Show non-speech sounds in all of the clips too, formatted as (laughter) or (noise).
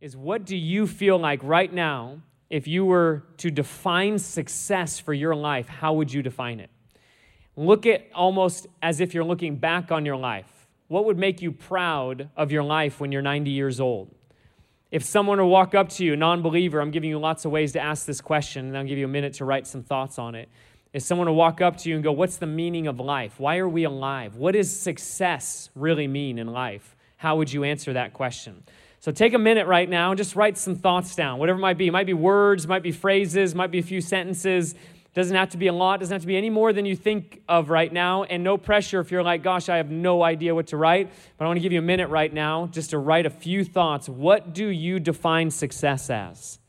is what do you feel like right now if you were to define success for your life, how would you define it? Look at almost as if you're looking back on your life. What would make you proud of your life when you're 90 years old? If someone to walk up to you, non believer, I'm giving you lots of ways to ask this question, and I'll give you a minute to write some thoughts on it. If someone to walk up to you and go, What's the meaning of life? Why are we alive? What does success really mean in life? How would you answer that question? So take a minute right now and just write some thoughts down, whatever it might be. It might be words, might be phrases, might be a few sentences. Doesn't have to be a lot, doesn't have to be any more than you think of right now. And no pressure if you're like, gosh, I have no idea what to write. But I want to give you a minute right now just to write a few thoughts. What do you define success as?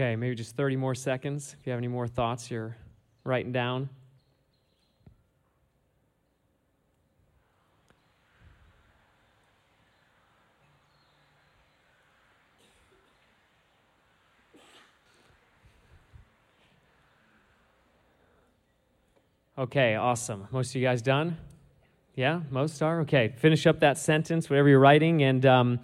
Okay, maybe just 30 more seconds. If you have any more thoughts, you're writing down. Okay, awesome. Most of you guys done? Yeah, most are? Okay, finish up that sentence, whatever you're writing, and. Um,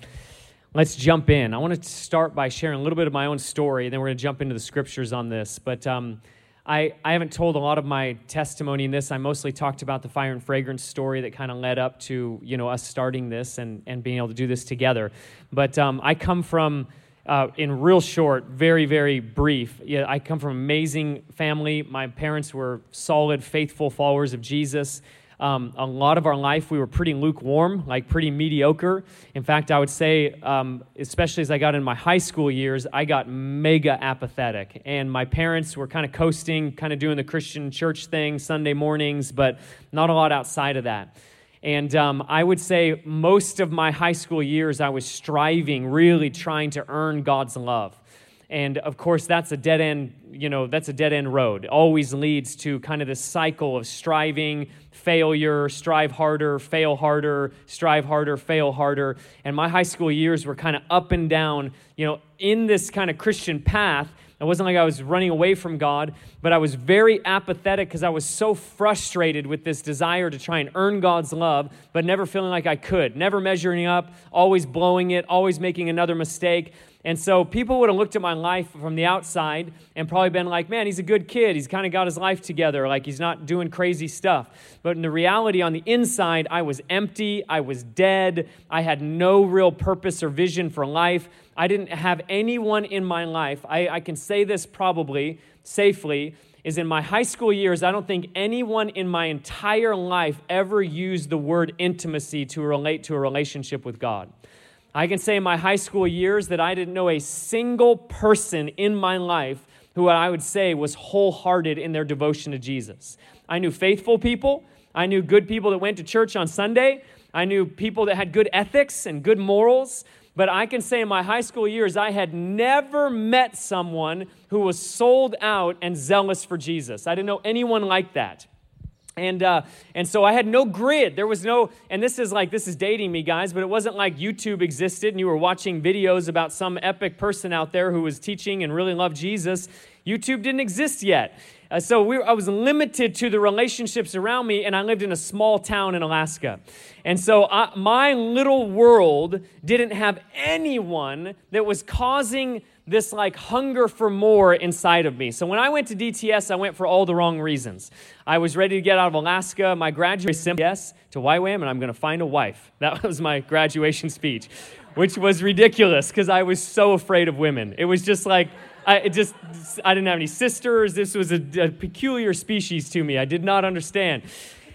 Let's jump in. I want to start by sharing a little bit of my own story, and then we're going to jump into the scriptures on this. But um, I, I haven't told a lot of my testimony in this. I mostly talked about the fire and fragrance story that kind of led up to you know us starting this and, and being able to do this together. But um, I come from, uh, in real short, very, very brief, yeah, I come from an amazing family. My parents were solid, faithful followers of Jesus. Um, a lot of our life, we were pretty lukewarm, like pretty mediocre. In fact, I would say, um, especially as I got in my high school years, I got mega apathetic. And my parents were kind of coasting, kind of doing the Christian church thing Sunday mornings, but not a lot outside of that. And um, I would say most of my high school years, I was striving, really trying to earn God's love. And of course, that's a dead end, you know, that's a dead end road. It always leads to kind of this cycle of striving, failure, strive harder, fail harder, strive harder, fail harder. And my high school years were kind of up and down, you know, in this kind of Christian path. It wasn't like I was running away from God, but I was very apathetic because I was so frustrated with this desire to try and earn God's love, but never feeling like I could, never measuring up, always blowing it, always making another mistake. And so people would have looked at my life from the outside and probably been like, man, he's a good kid. He's kind of got his life together. Like he's not doing crazy stuff. But in the reality, on the inside, I was empty. I was dead. I had no real purpose or vision for life. I didn't have anyone in my life. I, I can say this probably safely is in my high school years, I don't think anyone in my entire life ever used the word intimacy to relate to a relationship with God. I can say in my high school years that I didn't know a single person in my life who I would say was wholehearted in their devotion to Jesus. I knew faithful people, I knew good people that went to church on Sunday, I knew people that had good ethics and good morals. But I can say in my high school years, I had never met someone who was sold out and zealous for Jesus. I didn't know anyone like that. And, uh, and so I had no grid. There was no, and this is like, this is dating me, guys, but it wasn't like YouTube existed and you were watching videos about some epic person out there who was teaching and really loved Jesus. YouTube didn't exist yet. Uh, so we, I was limited to the relationships around me, and I lived in a small town in Alaska. And so I, my little world didn't have anyone that was causing this like hunger for more inside of me. So when I went to DTS, I went for all the wrong reasons. I was ready to get out of Alaska. My graduation simple yes to YWAM, and I'm going to find a wife. (laughs) That was my graduation speech, which was ridiculous because I was so afraid of women. It was just like I just I didn't have any sisters. This was a, a peculiar species to me. I did not understand.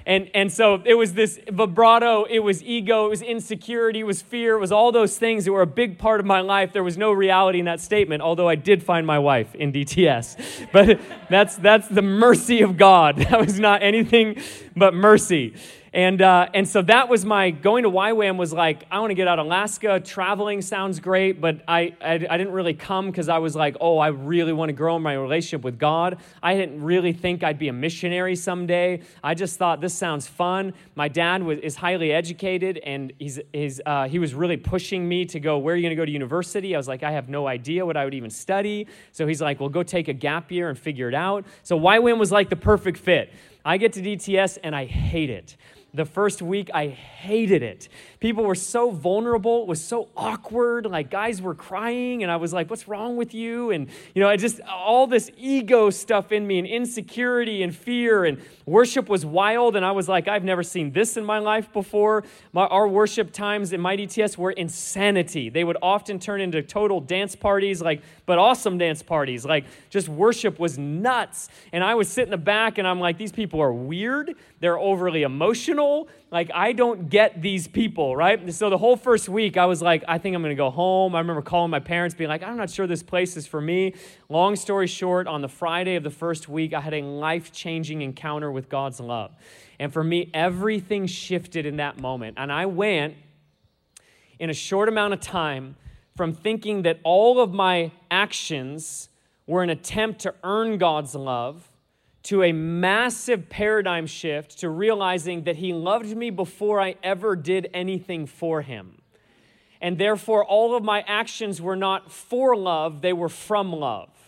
And, and so it was this vibrato, it was ego, it was insecurity, it was fear, it was all those things that were a big part of my life. There was no reality in that statement, although I did find my wife in DTS. But (laughs) that's, that's the mercy of God. (laughs) That was not anything but mercy. And, uh, and so that was my going to YWAM was like, I want to get out of Alaska. Traveling sounds great, but I, I, I didn't really come because I was like, oh, I really want to grow in my relationship with God. I didn't really think I'd be a missionary someday. I just thought this sounds fun. My dad was, is highly educated, and he's, he's, uh, he was really pushing me to go, where are you going to go to university? I was like, I have no idea what I would even study. So he's like, well, go take a gap year and figure it out. So YWAM was like the perfect fit. I get to DTS and I hate it. The first week, I hated it. People were so vulnerable. It was so awkward. Like, guys were crying, and I was like, What's wrong with you? And, you know, I just, all this ego stuff in me, and insecurity and fear, and worship was wild. And I was like, I've never seen this in my life before. My, our worship times in my DTS were insanity. They would often turn into total dance parties, like, but awesome dance parties. Like, just worship was nuts. And I would sit in the back, and I'm like, These people are weird. They're overly emotional. Like, I don't get these people, right? So, the whole first week, I was like, I think I'm going to go home. I remember calling my parents, being like, I'm not sure this place is for me. Long story short, on the Friday of the first week, I had a life changing encounter with God's love. And for me, everything shifted in that moment. And I went in a short amount of time from thinking that all of my actions were an attempt to earn God's love to a massive paradigm shift to realizing that He loved me before I ever did anything for Him. And therefore, all of my actions were not for love, they were from love.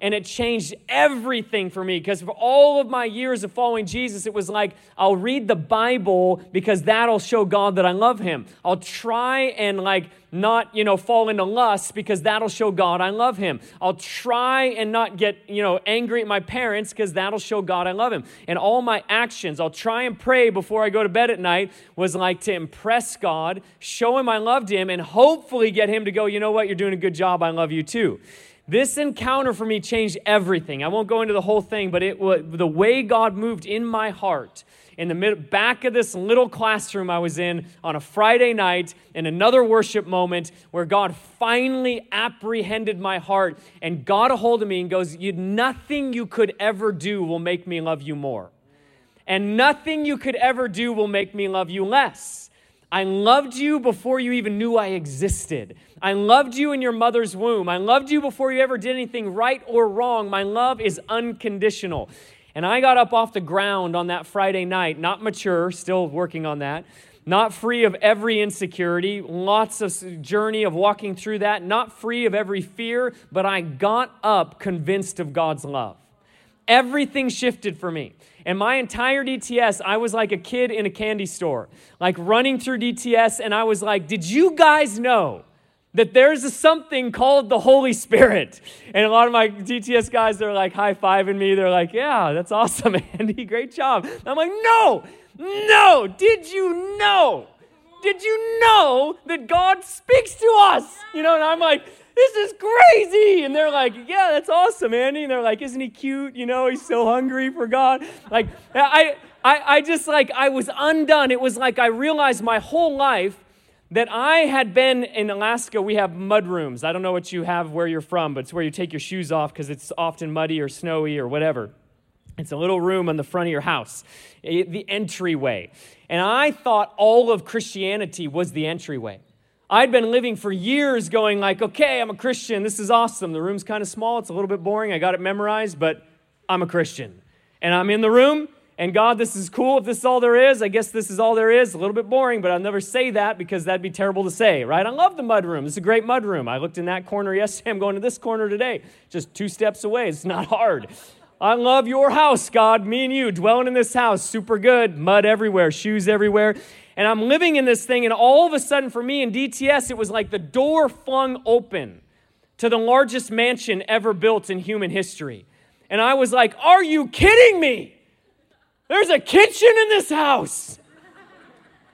And it changed everything for me because for all of my years of following Jesus, it was like, I'll read the Bible because that'll show God that I love Him. I'll try and like not, you know, fall into lust because that'll show God I love Him. I'll try and not get, you know, angry at my parents because that'll show God I love Him. And all my actions, I'll try and pray before I go to bed at night was like to impress God, show Him I loved Him, and hopefully get Him to go, you know what, you're doing a good job, I love you too. This encounter for me changed everything. I won't go into the whole thing, but it was the way God moved in my heart in the mid, back of this little classroom I was in on a Friday night in another worship moment where God finally apprehended my heart and got a hold of me and goes, Nothing you could ever do will make me love you more. And nothing you could ever do will make me love you less. I loved you before you even knew I existed. I loved you in your mother's womb. I loved you before you ever did anything right or wrong. My love is unconditional. And I got up off the ground on that Friday night, not mature, still working on that, not free of every insecurity, lots of journey of walking through that, not free of every fear, but I got up convinced of God's love. Everything shifted for me. And my entire DTS, I was like a kid in a candy store, like running through DTS, and I was like, Did you guys know that there's a something called the Holy Spirit? And a lot of my DTS guys, they're like high fiving me. They're like, Yeah, that's awesome, (laughs) Andy. Great job. And I'm like, No, no. Did you know? Did you know that God speaks to us? You know, and I'm like, this is crazy. And they're like, yeah, that's awesome, Andy. And they're like, isn't he cute? You know, he's so hungry for God. Like, I, I, I just like, I was undone. It was like I realized my whole life that I had been in Alaska. We have mud rooms. I don't know what you have where you're from, but it's where you take your shoes off because it's often muddy or snowy or whatever. It's a little room on the front of your house, eh, the entryway. And I thought all of Christianity was the entryway. I'd been living for years going like, okay, I'm a Christian. This is awesome. The room's kind of small. It's a little bit boring. I got it memorized, but I'm a Christian. And I'm in the room, and God, this is cool. If this is all there is, I guess this is all there is. A little bit boring, but I'll never say that because that'd be terrible to say, right? I love the mud room. It's a great mud room. I looked in that corner yesterday. (laughs) I'm going to this corner today, just two steps away. It's not hard. I love your house, God. Me and you dwelling in this house. Super good. Mud everywhere, shoes everywhere. And I'm living in this thing, and all of a sudden, for me in DTS, it was like the door flung open to the largest mansion ever built in human history. And I was like, Are you kidding me? There's a kitchen in this house.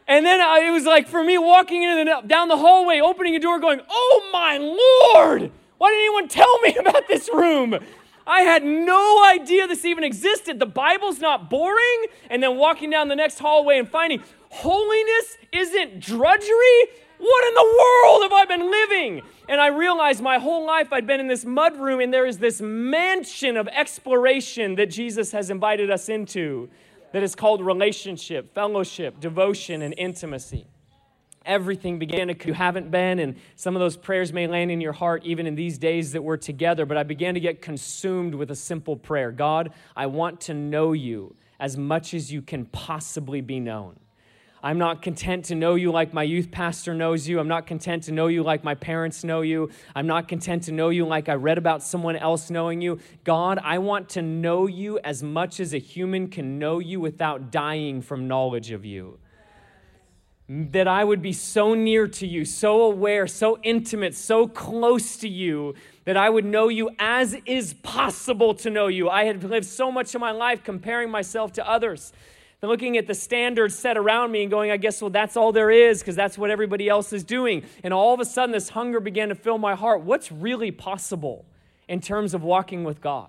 And then I, it was like for me walking in the, down the hallway, opening a door, going, Oh my Lord, why didn't anyone tell me (laughs) about this room? I had no idea this even existed. The Bible's not boring. And then walking down the next hallway and finding, Holiness isn't drudgery? What in the world have I been living? And I realized my whole life I'd been in this mud room, and there is this mansion of exploration that Jesus has invited us into. that is called relationship, fellowship, devotion, and intimacy. Everything began to, you haven't been, and some of those prayers may land in your heart even in these days that we're together, but I began to get consumed with a simple prayer God, I want to know you as much as you can possibly be known. I'm not content to know you like my youth pastor knows you. I'm not content to know you like my parents know you. I'm not content to know you like I read about someone else knowing you. God, I want to know you as much as a human can know you without dying from knowledge of you. That I would be so near to you, so aware, so intimate, so close to you, that I would know you as is possible to know you. I had lived so much of my life comparing myself to others looking at the standards set around me and going, I guess, well, that's all there is because that's what everybody else is doing. And all of a sudden, this hunger began to fill my heart. What's really possible in terms of walking with God?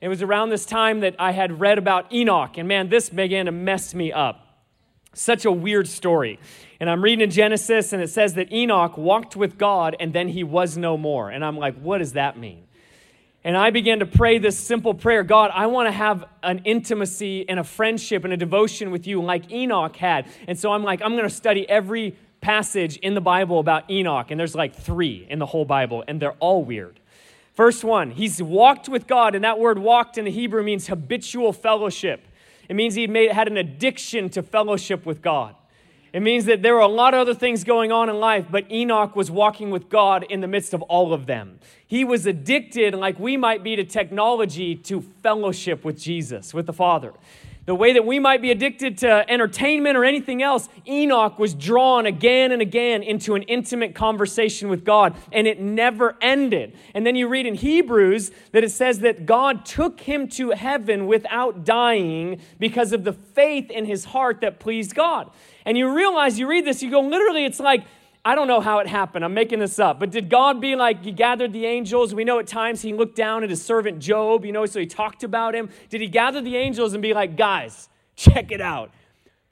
It was around this time that I had read about Enoch, and man, this began to mess me up. Such a weird story. And I'm reading in Genesis, and it says that Enoch walked with God, and then he was no more. And I'm like, what does that mean? And I began to pray this simple prayer God, I want to have an intimacy and a friendship and a devotion with you like Enoch had. And so I'm like, I'm going to study every passage in the Bible about Enoch. And there's like three in the whole Bible, and they're all weird. First one, he's walked with God, and that word walked in the Hebrew means habitual fellowship. It means he made, had an addiction to fellowship with God. It means that there were a lot of other things going on in life, but Enoch was walking with God in the midst of all of them. He was addicted, like we might be to technology, to fellowship with Jesus, with the Father. The way that we might be addicted to entertainment or anything else, Enoch was drawn again and again into an intimate conversation with God, and it never ended. And then you read in Hebrews that it says that God took him to heaven without dying because of the faith in his heart that pleased God. And you realize, you read this, you go, literally, it's like, I don't know how it happened. I'm making this up. But did God be like, He gathered the angels? We know at times He looked down at His servant Job, you know, so He talked about him. Did He gather the angels and be like, guys, check it out?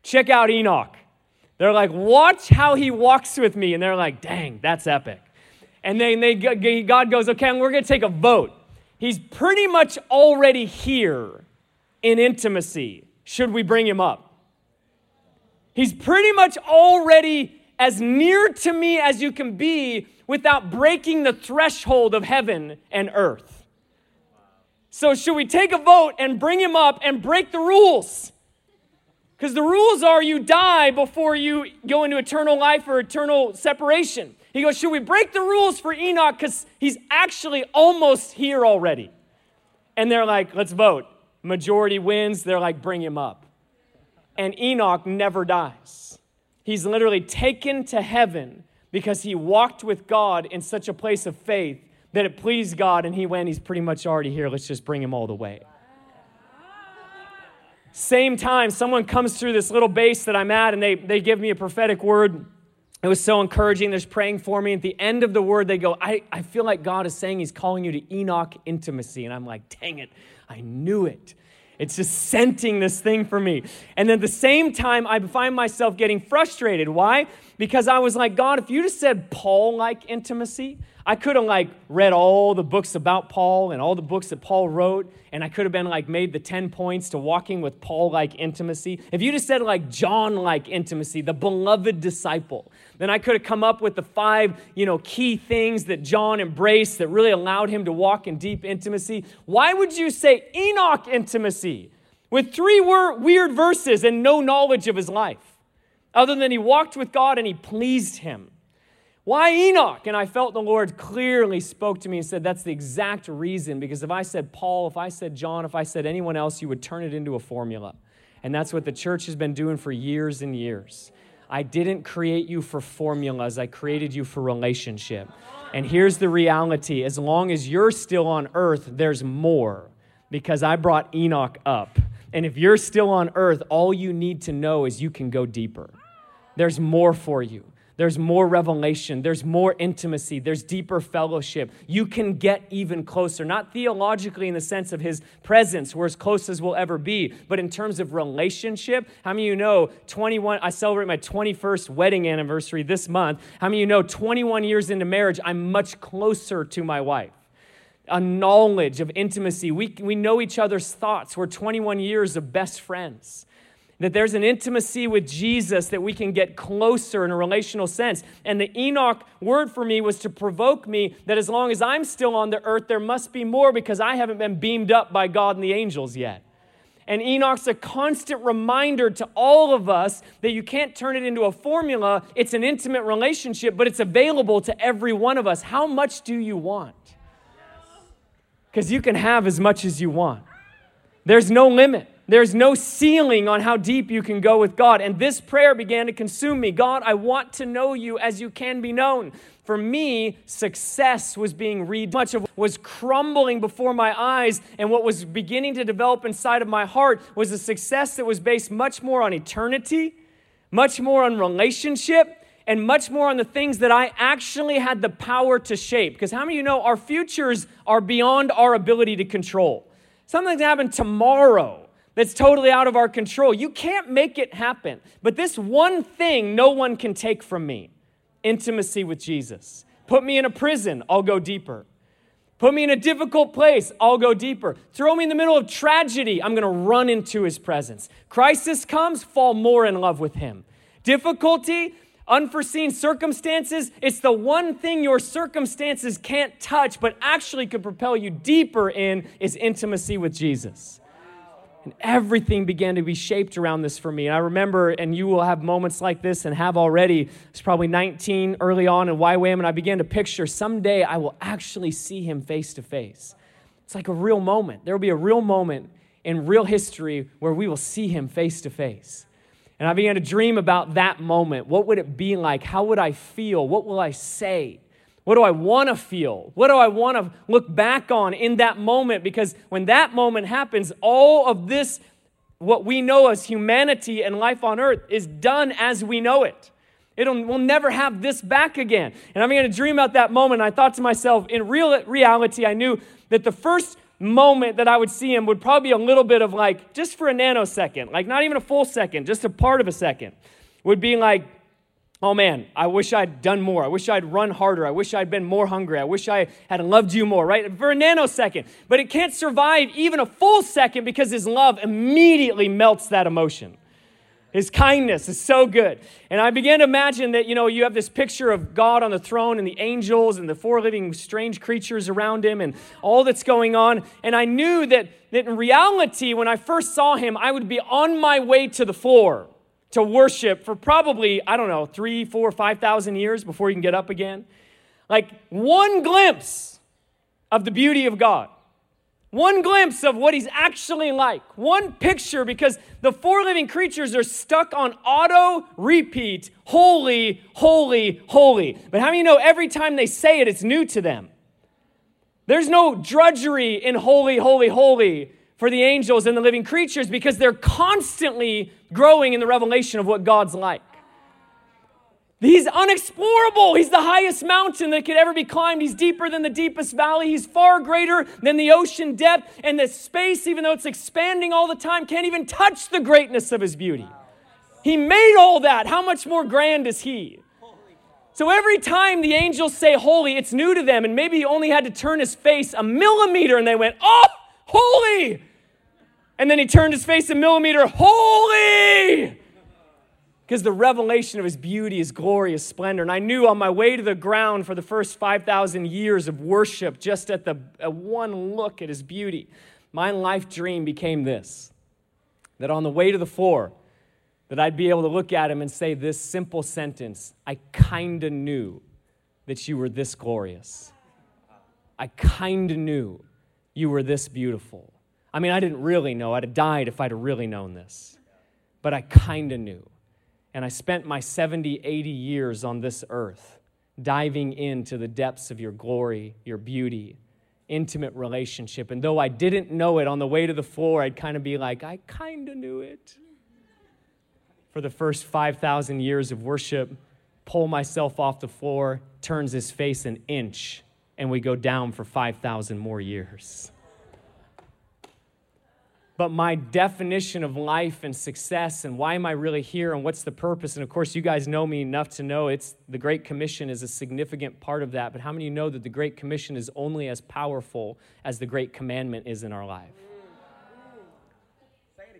Check out Enoch. They're like, watch how he walks with me. And they're like, dang, that's epic. And then they, God goes, okay, we're going to take a vote. He's pretty much already here in intimacy. Should we bring him up? He's pretty much already as near to me as you can be without breaking the threshold of heaven and earth. So, should we take a vote and bring him up and break the rules? Because the rules are you die before you go into eternal life or eternal separation. He goes, Should we break the rules for Enoch? Because he's actually almost here already. And they're like, Let's vote. Majority wins. They're like, Bring him up and Enoch never dies. He's literally taken to heaven because he walked with God in such a place of faith that it pleased God, and he went, He's pretty much already here. Let's just bring him all the way. Same time, someone comes through this little base that I'm at, and they, they give me a prophetic word. It was so encouraging. They're praying for me. At the end of the word, they go, I, I feel like God is saying He's calling you to Enoch intimacy. And I'm like, dang it, I knew it. It's just scenting this thing for me. And at the same time, I find myself getting frustrated. Why? Because I was like, God, if you just said Paul like intimacy, I could have like read all the books about Paul and all the books that Paul wrote, and I could have been like made the 10 points to walking with Paul like intimacy. If you just said like John like intimacy, the beloved disciple, then I could have come up with the five, you know, key things that John embraced that really allowed him to walk in deep intimacy. Why would you say Enoch intimacy with three weird verses and no knowledge of his life? Other than he walked with God and he pleased him. Why Enoch? And I felt the Lord clearly spoke to me and said, That's the exact reason. Because if I said Paul, if I said John, if I said anyone else, you would turn it into a formula. And that's what the church has been doing for years and years. I didn't create you for formulas, I created you for relationship. And here's the reality as long as you're still on earth, there's more because I brought Enoch up. And if you're still on earth, all you need to know is you can go deeper. There's more for you. There's more revelation. There's more intimacy. There's deeper fellowship. You can get even closer, not theologically in the sense of his presence, we're as close as we'll ever be, but in terms of relationship. How many of you know 21? I celebrate my 21st wedding anniversary this month. How many of you know 21 years into marriage, I'm much closer to my wife? a knowledge of intimacy. We, we know each other's thoughts. We're 21 years of best friends. That there's an intimacy with Jesus that we can get closer in a relational sense. And the Enoch word for me was to provoke me that as long as I'm still on the earth, there must be more because I haven't been beamed up by God and the angels yet. And Enoch's a constant reminder to all of us that you can't turn it into a formula. It's an intimate relationship, but it's available to every one of us. How much do you want? Because you can have as much as you want, there's no limit. There's no ceiling on how deep you can go with God. And this prayer began to consume me. God, I want to know you as you can be known. For me, success was being read. Much of was crumbling before my eyes, and what was beginning to develop inside of my heart was a success that was based much more on eternity, much more on relationship, and much more on the things that I actually had the power to shape. Because how many of you know our futures are beyond our ability to control? Something's happen tomorrow that's totally out of our control. You can't make it happen. But this one thing no one can take from me intimacy with Jesus. Put me in a prison, I'll go deeper. Put me in a difficult place, I'll go deeper. Throw me in the middle of tragedy, I'm gonna run into his presence. Crisis comes, fall more in love with him. Difficulty, unforeseen circumstances, it's the one thing your circumstances can't touch, but actually could propel you deeper in is intimacy with Jesus. And everything began to be shaped around this for me. And I remember, and you will have moments like this and have already, it's probably 19 early on in YWAM, and I began to picture someday I will actually see him face to face. It's like a real moment. There will be a real moment in real history where we will see him face to face. And I began to dream about that moment. What would it be like? How would I feel? What will I say? What do I want to feel? What do I want to look back on in that moment? Because when that moment happens, all of this, what we know as humanity and life on earth, is done as we know it. It'll, we'll never have this back again. And I'm going to dream about that moment. I thought to myself, in real reality, I knew that the first moment that I would see him would probably be a little bit of like, just for a nanosecond, like not even a full second, just a part of a second, would be like, Oh man, I wish I'd done more. I wish I'd run harder. I wish I'd been more hungry. I wish I had loved you more, right? For a nanosecond. But it can't survive even a full second because his love immediately melts that emotion. His kindness is so good. And I began to imagine that, you know, you have this picture of God on the throne and the angels and the four living strange creatures around him and all that's going on. And I knew that, that in reality, when I first saw him, I would be on my way to the floor to worship for probably, I don't know, three, four, five thousand years before you can get up again. Like one glimpse of the beauty of God. One glimpse of what he's actually like. One picture because the four living creatures are stuck on auto repeat holy, holy, holy. But how many know every time they say it, it's new to them? There's no drudgery in holy, holy, holy for the angels and the living creatures because they're constantly growing in the revelation of what God's like. He's unexplorable. He's the highest mountain that could ever be climbed. He's deeper than the deepest valley. He's far greater than the ocean depth. And the space, even though it's expanding all the time, can't even touch the greatness of his beauty. He made all that. How much more grand is he? So every time the angels say holy, it's new to them. And maybe he only had to turn his face a millimeter and they went, oh, holy. And then he turned his face a millimeter, holy! Because the revelation of his beauty, his glory, his splendor. And I knew on my way to the ground for the first 5,000 years of worship, just at the at one look at his beauty, my life dream became this that on the way to the floor, that I'd be able to look at him and say this simple sentence I kinda knew that you were this glorious. I kinda knew you were this beautiful. I mean, I didn't really know. I'd have died if I'd have really known this. But I kind of knew. And I spent my 70, 80 years on this earth diving into the depths of your glory, your beauty, intimate relationship. And though I didn't know it on the way to the floor, I'd kind of be like, I kind of knew it. For the first 5,000 years of worship, pull myself off the floor, turns his face an inch, and we go down for 5,000 more years. But my definition of life and success and why am I really here and what's the purpose. And of course, you guys know me enough to know it's the Great Commission is a significant part of that. But how many know that the Great Commission is only as powerful as the Great Commandment is in our life?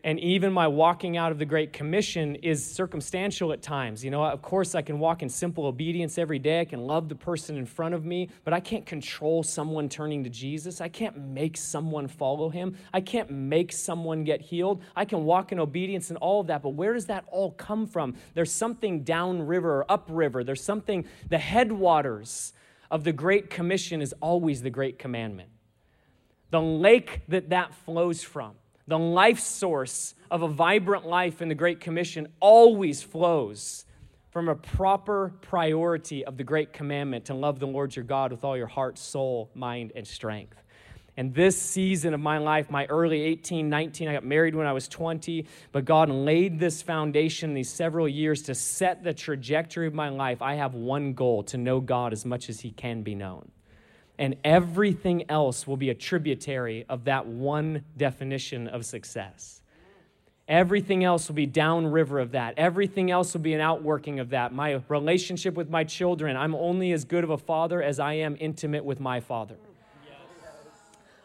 And even my walking out of the Great Commission is circumstantial at times. You know, of course, I can walk in simple obedience every day. I can love the person in front of me, but I can't control someone turning to Jesus. I can't make someone follow him. I can't make someone get healed. I can walk in obedience and all of that, but where does that all come from? There's something downriver or upriver. There's something, the headwaters of the Great Commission is always the Great Commandment. The lake that that flows from the life source of a vibrant life in the Great Commission always flows from a proper priority of the Great Commandment to love the Lord your God with all your heart, soul, mind, and strength. And this season of my life, my early 18, 19, I got married when I was 20, but God laid this foundation these several years to set the trajectory of my life. I have one goal to know God as much as He can be known and everything else will be a tributary of that one definition of success. Everything else will be downriver of that. Everything else will be an outworking of that. My relationship with my children, I'm only as good of a father as I am intimate with my father.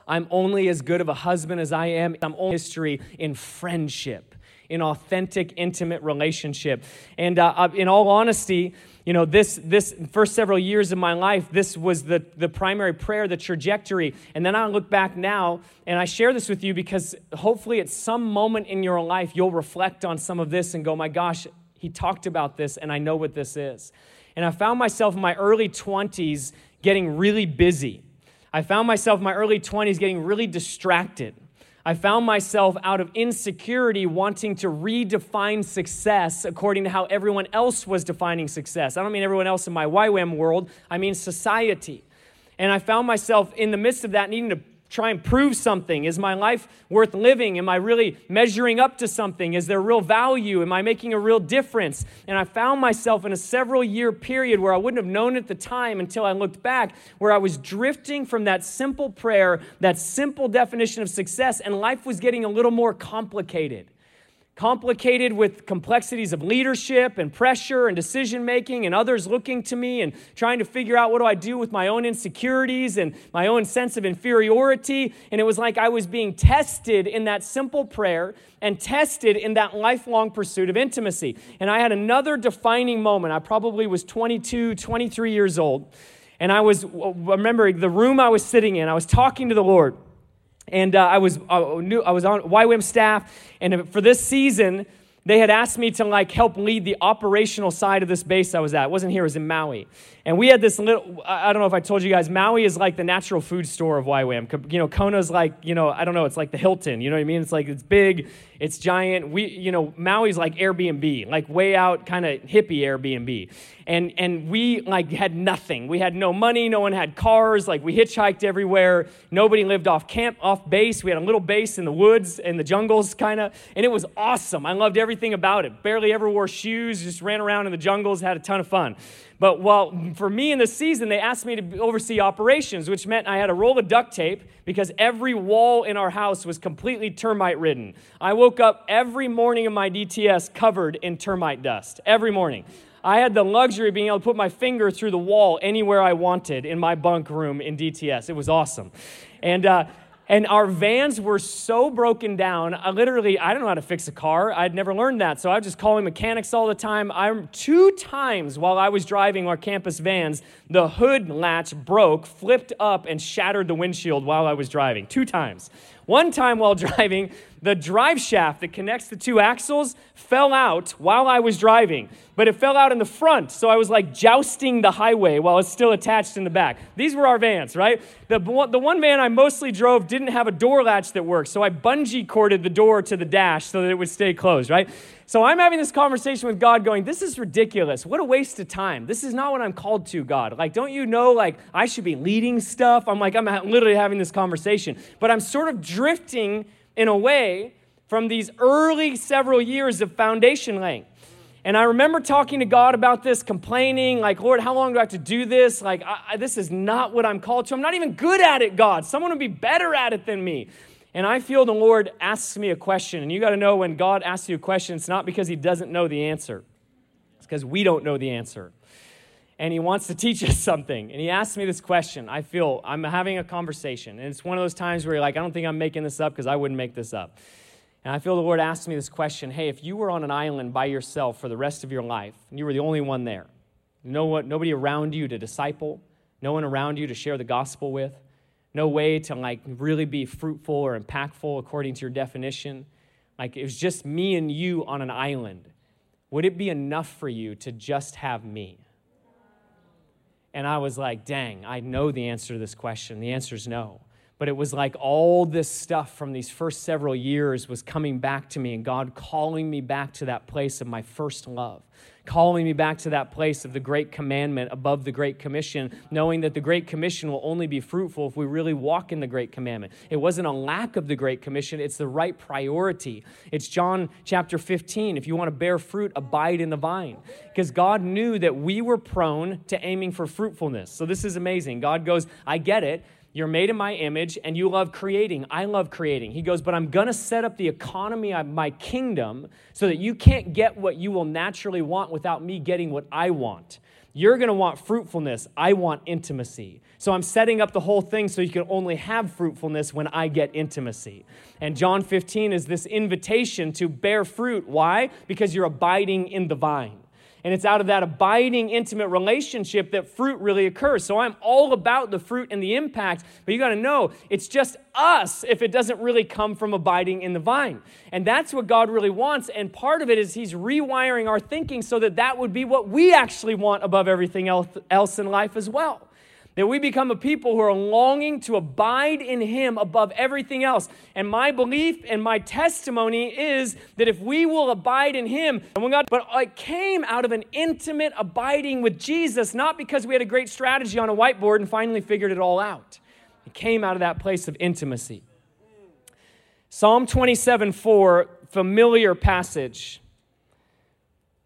I'm only as good of a husband as I am. I'm only history in friendship, in authentic, intimate relationship. And uh, uh in all honesty, you know, this, this first several years of my life, this was the, the primary prayer, the trajectory. And then I look back now and I share this with you because hopefully at some moment in your life, you'll reflect on some of this and go, my gosh, he talked about this and I know what this is. And I found myself in my early 20s getting really busy. I found myself in my early 20s getting really distracted. I found myself out of insecurity wanting to redefine success according to how everyone else was defining success. I don't mean everyone else in my YWAM world, I mean society. And I found myself in the midst of that needing to try and prove something? Is my life worth living? Am I really measuring up to something? Is there real value? Am I making a real difference? And I found myself in a several year period where I wouldn't have known at the time until I looked back, where I was drifting from that simple prayer, that simple definition of success, and life was getting a little more complicated complicated with complexities of leadership and pressure and decision making and others looking to me and trying to figure out what do I do with my own insecurities and my own sense of inferiority. And it was like I was being tested in that simple prayer and tested in that lifelong pursuit of intimacy. And I had another defining moment. I probably was 22 23 years old. And I was remembering the room I was sitting in I was talking to the Lord and uh, I was uh, new, I was on YWAM staff, and for this season, they had asked me to like help lead the operational side of this base I was at. It wasn't here; it was in Maui. And we had this little. I don't know if I told you guys. Maui is like the natural food store of YWAM. You know, Kona's like you know I don't know. It's like the Hilton. You know what I mean? It's like it's big, it's giant. We you know Maui's like Airbnb, like way out kind of hippie Airbnb and and we like had nothing we had no money no one had cars like we hitchhiked everywhere nobody lived off camp off base we had a little base in the woods in the jungles kind of and it was awesome i loved everything about it barely ever wore shoes just ran around in the jungles had a ton of fun but well for me in the season they asked me to oversee operations which meant i had a roll of duct tape because every wall in our house was completely termite ridden i woke up every morning in my dts covered in termite dust every morning I had the luxury of being able to put my finger through the wall anywhere I wanted in my bunk room in DTS. It was awesome. And, uh, and our vans were so broken down. I literally, I don't know how to fix a car. I'd never learned that. So I was just calling mechanics all the time. I'm two times while I was driving our campus vans, the hood latch broke, flipped up, and shattered the windshield while I was driving. Two times. One time while (laughs) driving, the drive shaft that connects the two axles fell out while I was driving, but it fell out in the front. So I was like jousting the highway while it's still attached in the back. These were our vans, right? The, the one van I mostly drove didn't have a door latch that worked. So I bungee corded the door to the dash so that it would stay closed, right? So I'm having this conversation with God going, This is ridiculous. What a waste of time. This is not what I'm called to, God. Like, don't you know, like, I should be leading stuff? I'm like, I'm literally having this conversation. But I'm sort of drifting in a way from these early several years of foundation laying. And I remember talking to God about this, complaining, like, Lord, how long do I have to do this? Like, I, I, this is not what I'm called to. I'm not even good at it, God. Someone would be better at it than me. And I feel the Lord asks me a question. And you got to know when God asks you a question, it's not because he doesn't know the answer, it's because we don't know the answer. And he wants to (laughs) teach us something. And he asks me this question. I feel I'm having a conversation. And it's one of those times where you're like, I don't think I'm making this up because I wouldn't make this up. And I feel the Lord asks me this question Hey, if you were on an island by yourself for the rest of your life, and you were the only one there, no one, nobody around you to disciple, no one around you to share the gospel with, no way to like really be fruitful or impactful according to your definition. Like it was just me and you on an island. Would it be enough for you to just have me? And I was like, dang, I know the answer to this question. The answer is no. But it was like all this stuff from these first several years was coming back to me, and God calling me back to that place of my first love calling me back to that place of the great commandment above the great commission, knowing that the great commission will only be fruitful if we really walk in the great commandment. It wasn't a lack of the great commission, it's the right priority. It's John chapter 15. If you want to bear fruit, abide in the vine. Because God knew that we were prone to aiming for fruitfulness. So this is amazing. God goes, I get it. You're made in my image and you love creating. I love creating. He goes, But I'm going to set up the economy of my kingdom so that you can't get what you will naturally want without me getting what I want. You're going to want fruitfulness. I want intimacy. So I'm setting up the whole thing so you can only have fruitfulness when I get intimacy. And John 15 is this invitation to bear fruit. Why? Because you're abiding in the vine. And it's out of that abiding, intimate relationship that fruit really occurs. So I'm all about the fruit and the impact, but you got to know it's just us if it doesn't really come from abiding in the vine. And that's what God really wants. And part of it is He's rewiring our thinking so that that would be what we actually want above everything else in life as well. That we become a people who are longing to abide in Him above everything else. And my belief and my testimony is that if we will abide in Him, and when God, but it came out of an intimate abiding with Jesus, not because we had a great strategy on a whiteboard and finally figured it all out. It came out of that place of intimacy. Psalm 27 4, familiar passage.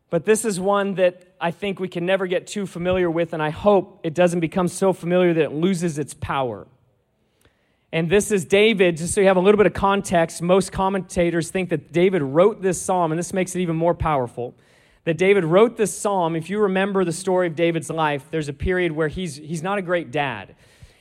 But this is one that I think we can never get too familiar with, and I hope it doesn't become so familiar that it loses its power. And this is David, just so you have a little bit of context. Most commentators think that David wrote this psalm, and this makes it even more powerful. That David wrote this psalm. If you remember the story of David's life, there's a period where he's, he's not a great dad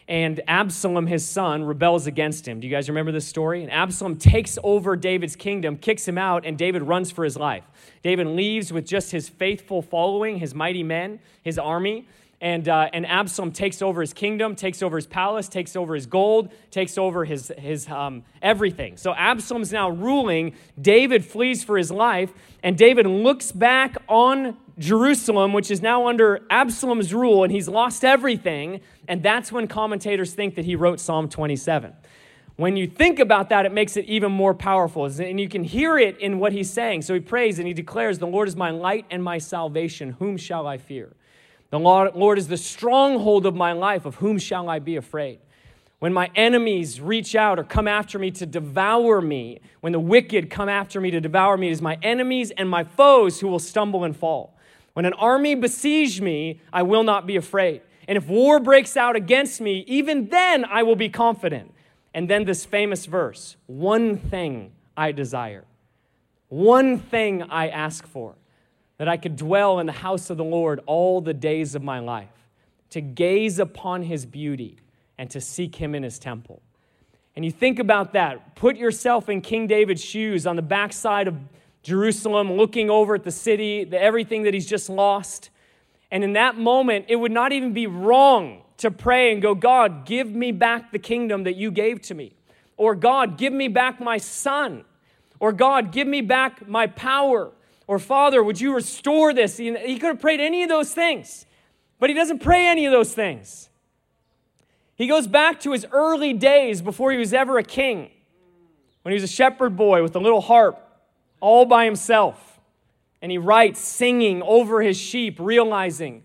and Absalom, his son, rebels against him. Do you guys remember this story? And Absalom takes over David's kingdom, kicks him out, and David runs for his life. David leaves with just his faithful following, his mighty men, his army. And, uh, and Absalom takes over his kingdom, takes over his palace, takes over his gold, takes over his, his um, everything. So Absalom's now ruling. David flees for his life, and David looks back on Jerusalem, which is now under Absalom's rule, and he's lost everything. And that's when commentators think that he wrote Psalm 27. When you think about that, it makes it even more powerful. And you can hear it in what he's saying. So he prays and he declares, The Lord is my light and my salvation. Whom shall I fear? The Lord is the stronghold of my life. Of whom shall I be afraid? When my enemies reach out or come after me to devour me, when the wicked come after me to devour me, it is my enemies and my foes who will stumble and fall. When an army besiege me, I will not be afraid. And if war breaks out against me, even then I will be confident. And then this famous verse one thing I desire, one thing I ask for, that I could dwell in the house of the Lord all the days of my life, to gaze upon his beauty and to seek him in his temple. And you think about that. Put yourself in King David's shoes on the backside of Jerusalem, looking over at the city, the, everything that he's just lost. And in that moment, it would not even be wrong to pray and go, God, give me back the kingdom that you gave to me. Or God, give me back my son. Or God, give me back my power. Or Father, would you restore this? He could have prayed any of those things, but he doesn't pray any of those things. He goes back to his early days before he was ever a king, when he was a shepherd boy with a little harp all by himself. And he writes, singing over his sheep, realizing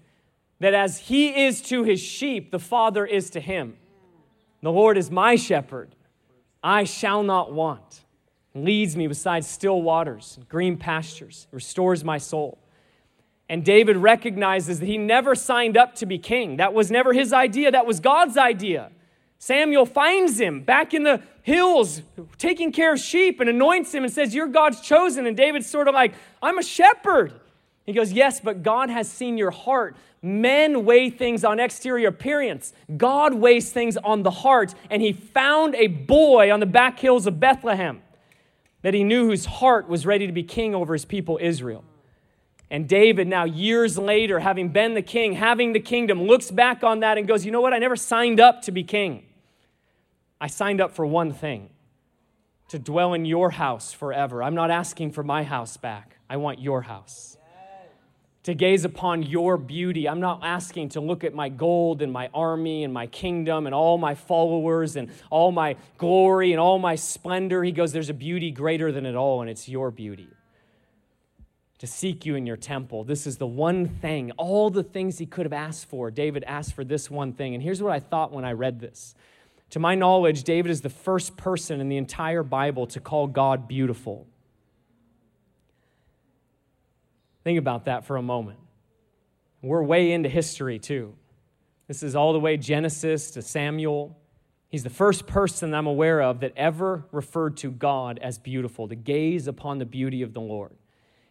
that as he is to his sheep, the Father is to him. The Lord is my shepherd. I shall not want. Leads me beside still waters, green pastures, restores my soul. And David recognizes that he never signed up to be king. That was never his idea, that was God's idea. Samuel finds him back in the hills taking care of sheep and anoints him and says, You're God's chosen. And David's sort of like, I'm a shepherd. He goes, Yes, but God has seen your heart. Men weigh things on exterior appearance. God weighs things on the heart. And he found a boy on the back hills of Bethlehem that he knew whose heart was ready to be king over his people, Israel. And David, now years later, having been the king, having the kingdom, looks back on that and goes, You know what? I never signed up to be king. I signed up for one thing to dwell in your house forever. I'm not asking for my house back, I want your house to gaze upon your beauty. I'm not asking to look at my gold and my army and my kingdom and all my followers and all my glory and all my splendor. He goes, There's a beauty greater than it all, and it's your beauty. To seek you in your temple. This is the one thing, all the things he could have asked for. David asked for this one thing. And here's what I thought when I read this. To my knowledge, David is the first person in the entire Bible to call God beautiful. Think about that for a moment. We're way into history, too. This is all the way Genesis to Samuel. He's the first person I'm aware of that ever referred to God as beautiful, to gaze upon the beauty of the Lord.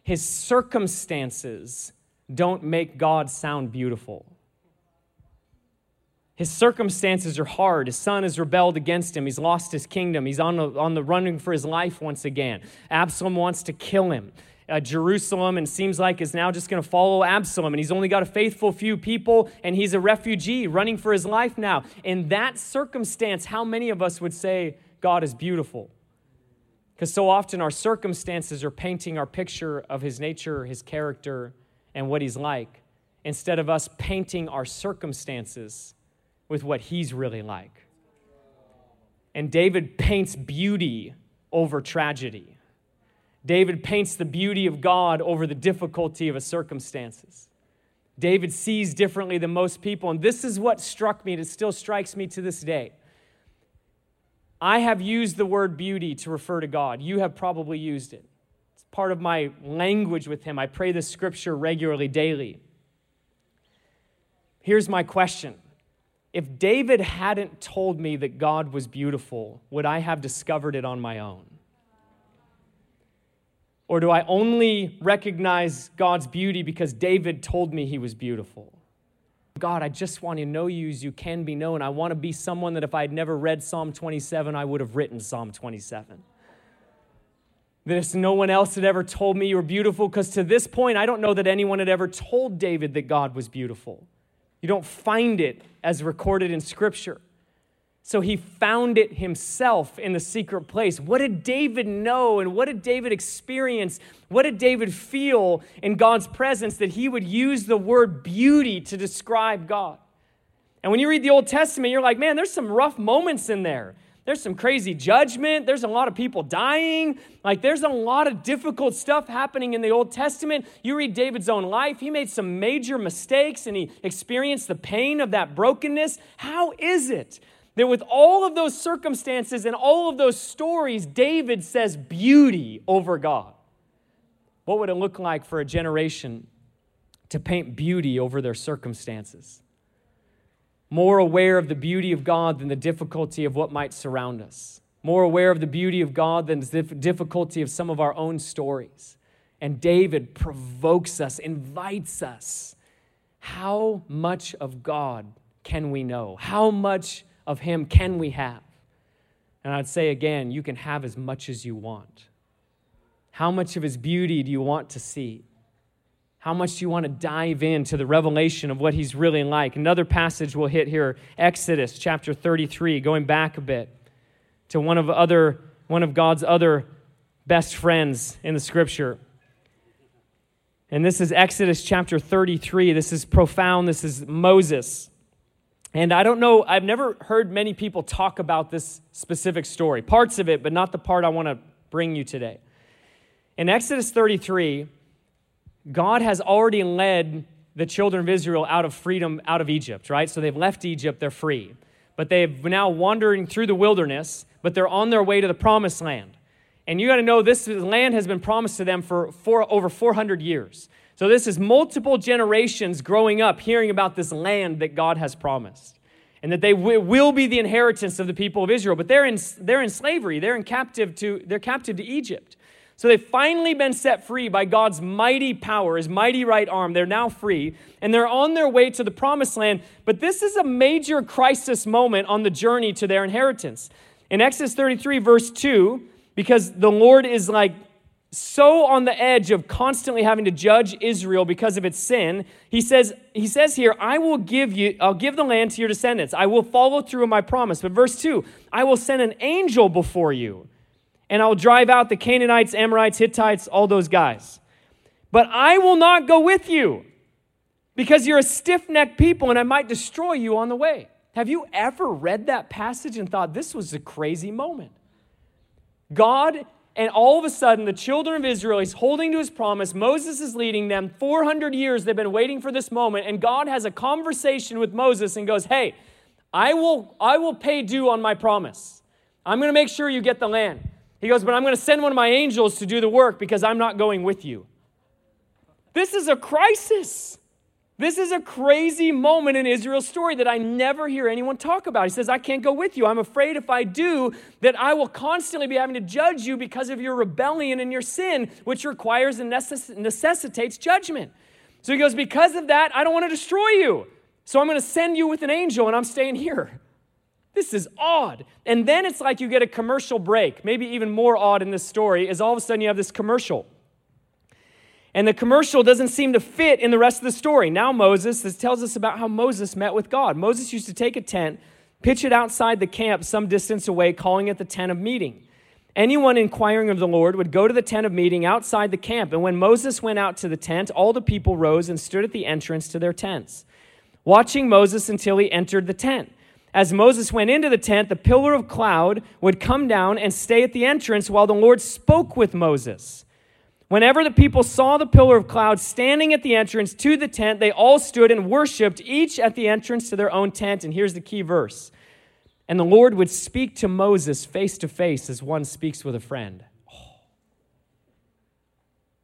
His circumstances don't make God sound beautiful. His circumstances are hard. His son has rebelled against him. He's lost his kingdom. He's on the, on the running for his life once again. Absalom wants to kill him uh, Jerusalem and seems like is now just going to follow Absalom. And he's only got a faithful few people, and he's a refugee running for his life now. In that circumstance, how many of us would say God is beautiful? Because so often our circumstances are painting our picture of his nature, his character, and what he's like, instead of us painting our circumstances with what he's really like. And David paints beauty over tragedy. David paints the beauty of God over the difficulty of his circumstances. David sees differently than most people, and this is what struck me, and it still strikes me to this day. I have used the word beauty to refer to God. You have probably used it. It's part of my language with Him. I pray the scripture regularly, daily. Here's my question If David hadn't told me that God was beautiful, would I have discovered it on my own? Or do I only recognize God's beauty because David told me he was beautiful? God, I just want to know you as you can be known. I want to be someone that if I had never read Psalm 27, I would have written Psalm 27. That if no one else had ever told me you were beautiful, because to this point, I don't know that anyone had ever told David that God was beautiful. You don't find it as recorded in Scripture. So he found it himself in the secret place. What did David know and what did David experience? What did David feel in God's presence that he would use the word beauty to describe God? And when you read the Old Testament, you're like, man, there's some rough moments in there. There's some crazy judgment. There's a lot of people dying. Like, there's a lot of difficult stuff happening in the Old Testament. You read David's own life, he made some major mistakes and he experienced the pain of that brokenness. How is it that with all of those circumstances and all of those stories, David says beauty over God. What would it look like for a generation to paint beauty over their circumstances? More aware of the beauty of God than the difficulty of what might surround us. More aware of the beauty of God than the difficulty of some of our own stories. And David provokes us, invites us. How much of God can we know? How much of Him can we have? And I'd say again, you can have as much as you want. How much of His beauty do you want to see? How much do you want to dive into the revelation of what He's really like? Another passage we'll hit here Exodus chapter 33, going back a bit to one of, other, one of God's other best friends in the scripture. And this is Exodus chapter 33. This is profound. This is Moses. And I don't know, I've never heard many people talk about this specific story, parts of it, but not the part I want to bring you today. In Exodus 33, God has already led the children of Israel out of freedom, out of Egypt, right? So they've left Egypt, they're free. But they've now wandering through the wilderness, but they're on their way to the promised land. And you got to know this land has been promised to them for, over 400 years. So, this is multiple generations growing up hearing about this land that God has promised. and that they w- will be the inheritance of the people of Israel. But they're in, they're in slavery, they're, in captive to, they're captive to Egypt. So they've finally been set free by God's mighty power, his mighty right arm. They're now free, and they're on their way to the promised land. But this is a major crisis moment on the journey to their inheritance. In Exodus 33, verse 2, because the Lord is like so on the edge of constantly having to judge Israel because of its sin, he says, he says here, I will give you, I'll give the land to your descendants. I will follow through on my promise. But verse 2, I will send an angel before you, and I'll drive out the Canaanites, Amorites, Hittites, all those guys. But I will not go with you because you're a stiff necked people and I might destroy you on the way. Have you ever read that passage and thought this was a crazy moment? God and all of a sudden, the children of Israel, he's holding to his promise. Moses is leading them. 400 years they've been waiting for this moment. And God has a conversation with Moses and goes, Hey, I will, I will pay due on my promise. I'm going to make sure you get the land. He goes, But I'm going to send one of my angels to do the work because I'm not going with you. This is a crisis. This is a crazy moment in Israel's story that I never hear anyone talk about. He says, I can't go with you. I'm afraid if I do, that I will constantly be having to judge you because of your rebellion and your sin, which requires and necess- necessitates judgment. So he goes, Because of that, I don't want to destroy you. So I'm going to send you with an angel and I'm staying here. This is odd. And then it's like you get a commercial break. Maybe even more odd in this story is all of a sudden you have this commercial. And the commercial doesn't seem to fit in the rest of the story. Now, Moses, this tells us about how Moses met with God. Moses used to take a tent, pitch it outside the camp some distance away, calling it the tent of meeting. Anyone inquiring of the Lord would go to the tent of meeting outside the camp. And when Moses went out to the tent, all the people rose and stood at the entrance to their tents, watching Moses until he entered the tent. As Moses went into the tent, the pillar of cloud would come down and stay at the entrance while the Lord spoke with Moses. Whenever the people saw the pillar of cloud standing at the entrance to the tent, they all stood and worshiped, each at the entrance to their own tent. And here's the key verse And the Lord would speak to Moses face to face as one speaks with a friend. Oh.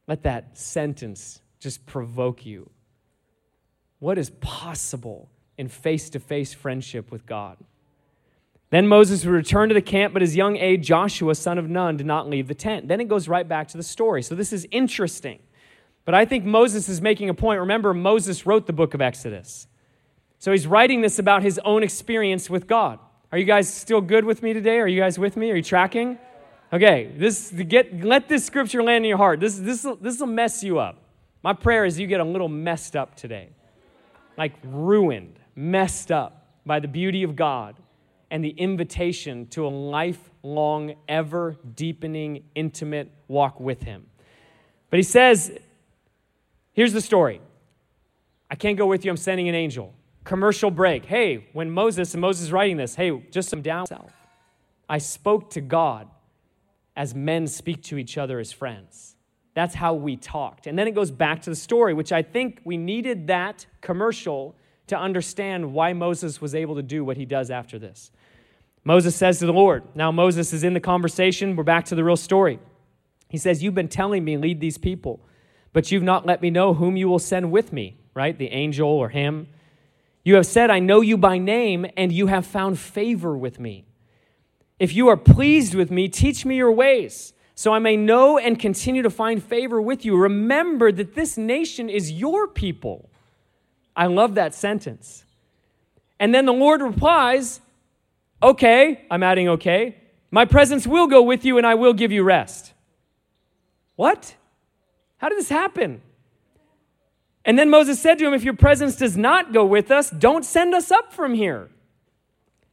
Let that sentence just provoke you. What is possible in face to face friendship with God? Then Moses would return to the camp, but his young aide, Joshua, son of Nun, did not leave the tent. Then it goes right back to the story. So this is interesting. But I think Moses is making a point. Remember, Moses wrote the book of Exodus. So he's writing this about his own experience with God. Are you guys still good with me today? Are you guys with me? Are you tracking? Okay, this get let this scripture land in your heart. This this this will mess you up. My prayer is you get a little messed up today. Like ruined, messed up by the beauty of God and the invitation to a lifelong, ever deepening, intimate walk with Him. But He says, here's the story I can't go with you, I'm sending an angel. Commercial break. Hey, when Moses, and Moses writing this, hey, just some down self. I spoke to God as men speak to each other as friends. That's how we talked. And then it goes back to the story, which I think we needed that commercial to understand why Moses was able to do what he does after this. Moses says to the Lord, now Moses is in the conversation. We're back to the real story. He says, You've been telling me, lead these people, but you've not let me know whom you will send with me, right? The angel or him. You have said, I know you by name, and you have found favor with me. If you are pleased with me, teach me your ways, so I may know and continue to find favor with you. Remember that this nation is your people. I love that sentence. And then the Lord replies, Okay, I'm adding okay. My presence will go with you and I will give you rest. What? How did this happen? And then Moses said to him, If your presence does not go with us, don't send us up from here.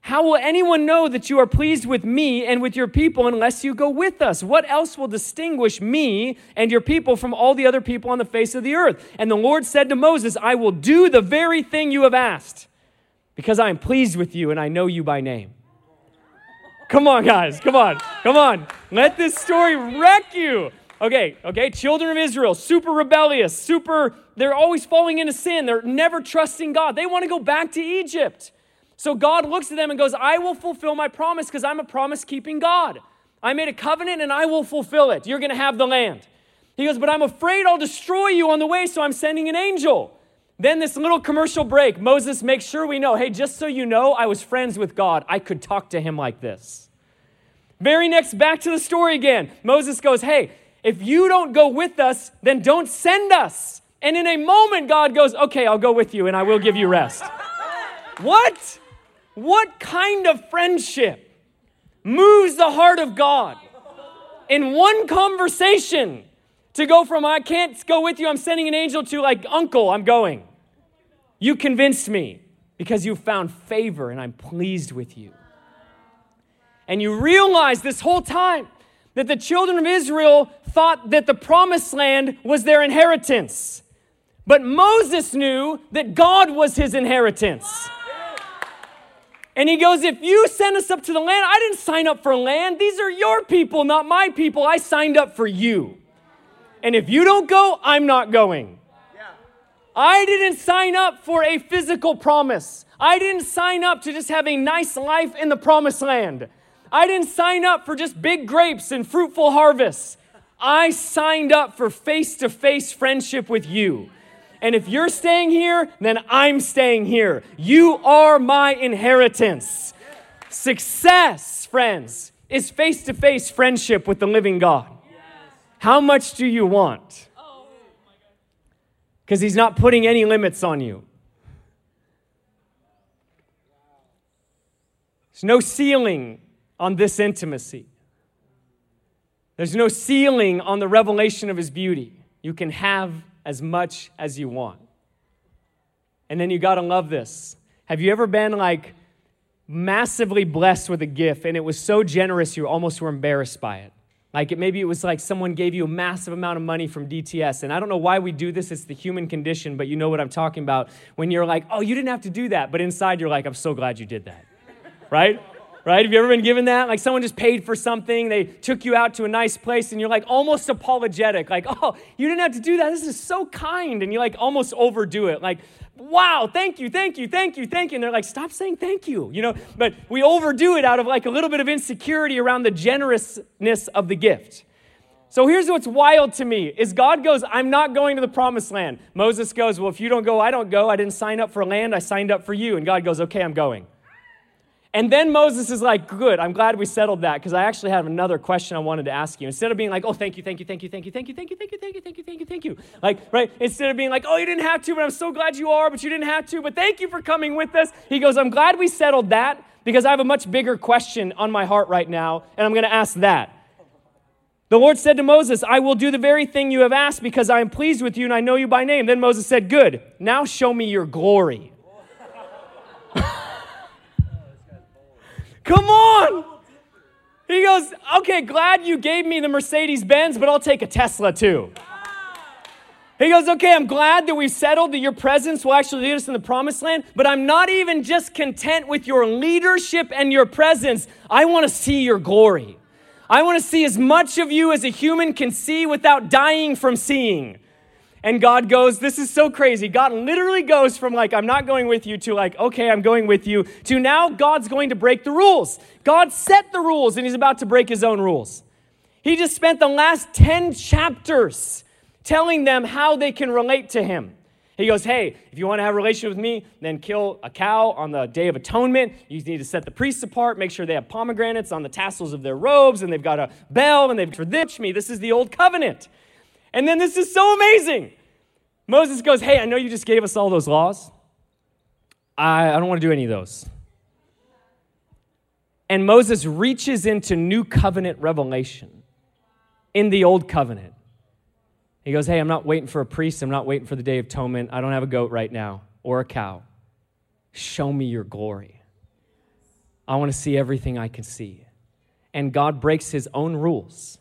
How will anyone know that you are pleased with me and with your people unless you go with us? What else will distinguish me and your people from all the other people on the face of the earth? And the Lord said to Moses, I will do the very thing you have asked because I am pleased with you and I know you by name. Come on, guys. Come on. Come on. Let this story wreck you. Okay, okay. Children of Israel, super rebellious, super, they're always falling into sin. They're never trusting God. They want to go back to Egypt. So God looks at them and goes, I will fulfill my promise because I'm a promise keeping God. I made a covenant and I will fulfill it. You're going to have the land. He goes, But I'm afraid I'll destroy you on the way, so I'm sending an angel. Then, this little commercial break, Moses makes sure we know hey, just so you know, I was friends with God. I could talk to him like this. Very next, back to the story again. Moses goes, hey, if you don't go with us, then don't send us. And in a moment, God goes, okay, I'll go with you and I will give you rest. what? What kind of friendship moves the heart of God in one conversation to go from, I can't go with you, I'm sending an angel, to like, Uncle, I'm going. You convinced me because you found favor and I'm pleased with you. And you realize this whole time that the children of Israel thought that the promised land was their inheritance. But Moses knew that God was his inheritance. And he goes, If you send us up to the land, I didn't sign up for land. These are your people, not my people. I signed up for you. And if you don't go, I'm not going. I didn't sign up for a physical promise. I didn't sign up to just have a nice life in the promised land. I didn't sign up for just big grapes and fruitful harvests. I signed up for face to face friendship with you. And if you're staying here, then I'm staying here. You are my inheritance. Success, friends, is face to face friendship with the living God. How much do you want? Because He's not putting any limits on you. There's no ceiling on this intimacy. There's no ceiling on the revelation of his beauty. You can have as much as you want. And then you got to love this. Have you ever been like massively blessed with a gift and it was so generous you almost were embarrassed by it? Like it, maybe it was like someone gave you a massive amount of money from DTS. And I don't know why we do this, it's the human condition, but you know what I'm talking about. When you're like, oh, you didn't have to do that. But inside you're like, I'm so glad you did that. right? Right? Have you ever been given that? Like someone just paid for something, they took you out to a nice place, and you're like almost apologetic, like, oh, you didn't have to do that. This is so kind. And you like almost overdo it, like, wow, thank you, thank you, thank you, thank you. And they're like, stop saying thank you, you know? But we overdo it out of like a little bit of insecurity around the generousness of the gift. So here's what's wild to me is God goes, I'm not going to the promised land. Moses goes, Well, if you don't go, I don't go. I didn't sign up for land, I signed up for you. And God goes, Okay, I'm going. And then Moses is like, Good, I'm glad we settled that because I actually have another question I wanted to ask you. Instead of being like, Oh, thank you, thank you, thank you, thank you, thank you, thank you, thank you, thank you, thank you, thank you, thank you. Like, right? Instead of being like, Oh, you didn't have to, but I'm so glad you are, but you didn't have to, but thank you for coming with us. He goes, I'm glad we settled that because I have a much bigger question on my heart right now, and I'm going to ask that. The Lord said to Moses, I will do the very thing you have asked because I am pleased with you and I know you by name. Then Moses said, Good, now show me your glory. Come on. He goes, Okay, glad you gave me the Mercedes Benz, but I'll take a Tesla too. He goes, Okay, I'm glad that we've settled that your presence will actually lead us in the promised land, but I'm not even just content with your leadership and your presence. I want to see your glory. I want to see as much of you as a human can see without dying from seeing. And God goes, This is so crazy. God literally goes from like, I'm not going with you to like, okay, I'm going with you to now God's going to break the rules. God set the rules and he's about to break his own rules. He just spent the last 10 chapters telling them how they can relate to him. He goes, Hey, if you want to have a relationship with me, then kill a cow on the Day of Atonement. You need to set the priests apart, make sure they have pomegranates on the tassels of their robes, and they've got a bell, and they've for this me. This is the old covenant. And then this is so amazing. Moses goes, Hey, I know you just gave us all those laws. I, I don't want to do any of those. And Moses reaches into new covenant revelation in the old covenant. He goes, Hey, I'm not waiting for a priest. I'm not waiting for the day of atonement. I don't have a goat right now or a cow. Show me your glory. I want to see everything I can see. And God breaks his own rules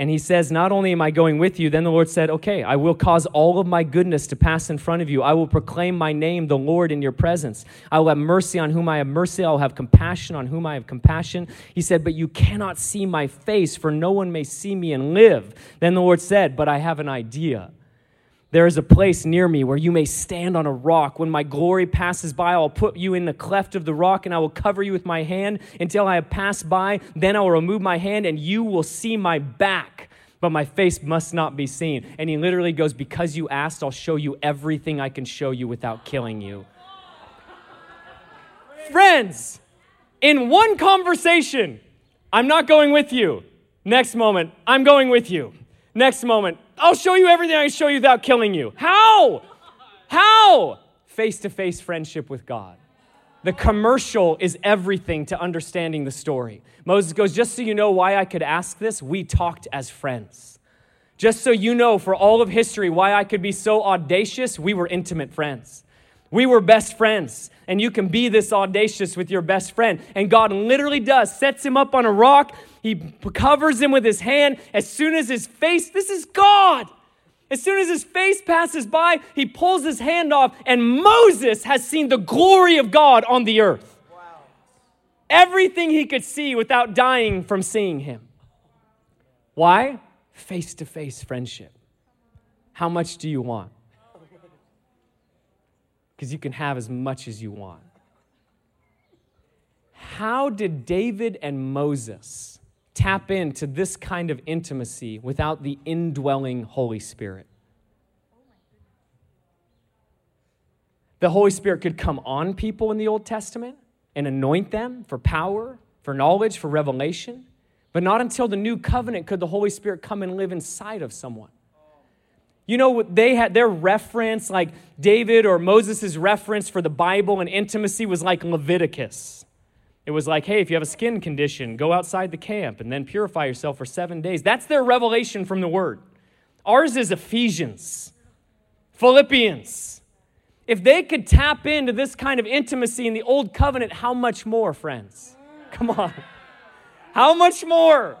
and he says, Not only am I going with you, then the Lord said, Okay, I will cause all of my goodness to pass in front of you. I will proclaim my name, the Lord, in your presence. I will have mercy on whom I have mercy. I will have compassion on whom I have compassion. He said, But you cannot see my face, for no one may see me and live. Then the Lord said, But I have an idea. There is a place near me where you may stand on a rock. When my glory passes by, I'll put you in the cleft of the rock and I will cover you with my hand until I have passed by. Then I will remove my hand and you will see my back, but my face must not be seen. And he literally goes, Because you asked, I'll show you everything I can show you without killing you. Friends, in one conversation, I'm not going with you. Next moment, I'm going with you. Next moment, I'll show you everything I can show you without killing you. How? How? Face to face friendship with God. The commercial is everything to understanding the story. Moses goes, Just so you know why I could ask this, we talked as friends. Just so you know, for all of history, why I could be so audacious, we were intimate friends. We were best friends, and you can be this audacious with your best friend. And God literally does, sets him up on a rock, he covers him with his hand. As soon as his face, this is God. As soon as his face passes by, he pulls his hand off, and Moses has seen the glory of God on the earth. Wow. Everything he could see without dying from seeing him. Why? Face to face friendship. How much do you want? Because you can have as much as you want. How did David and Moses tap into this kind of intimacy without the indwelling Holy Spirit. The Holy Spirit could come on people in the Old Testament and anoint them for power, for knowledge, for revelation, but not until the new covenant could the Holy Spirit come and live inside of someone. You know, what they had their reference, like David or Moses' reference for the Bible and intimacy was like Leviticus. It was like, hey, if you have a skin condition, go outside the camp and then purify yourself for seven days. That's their revelation from the word. Ours is Ephesians, Philippians. If they could tap into this kind of intimacy in the old covenant, how much more, friends? Come on. How much more?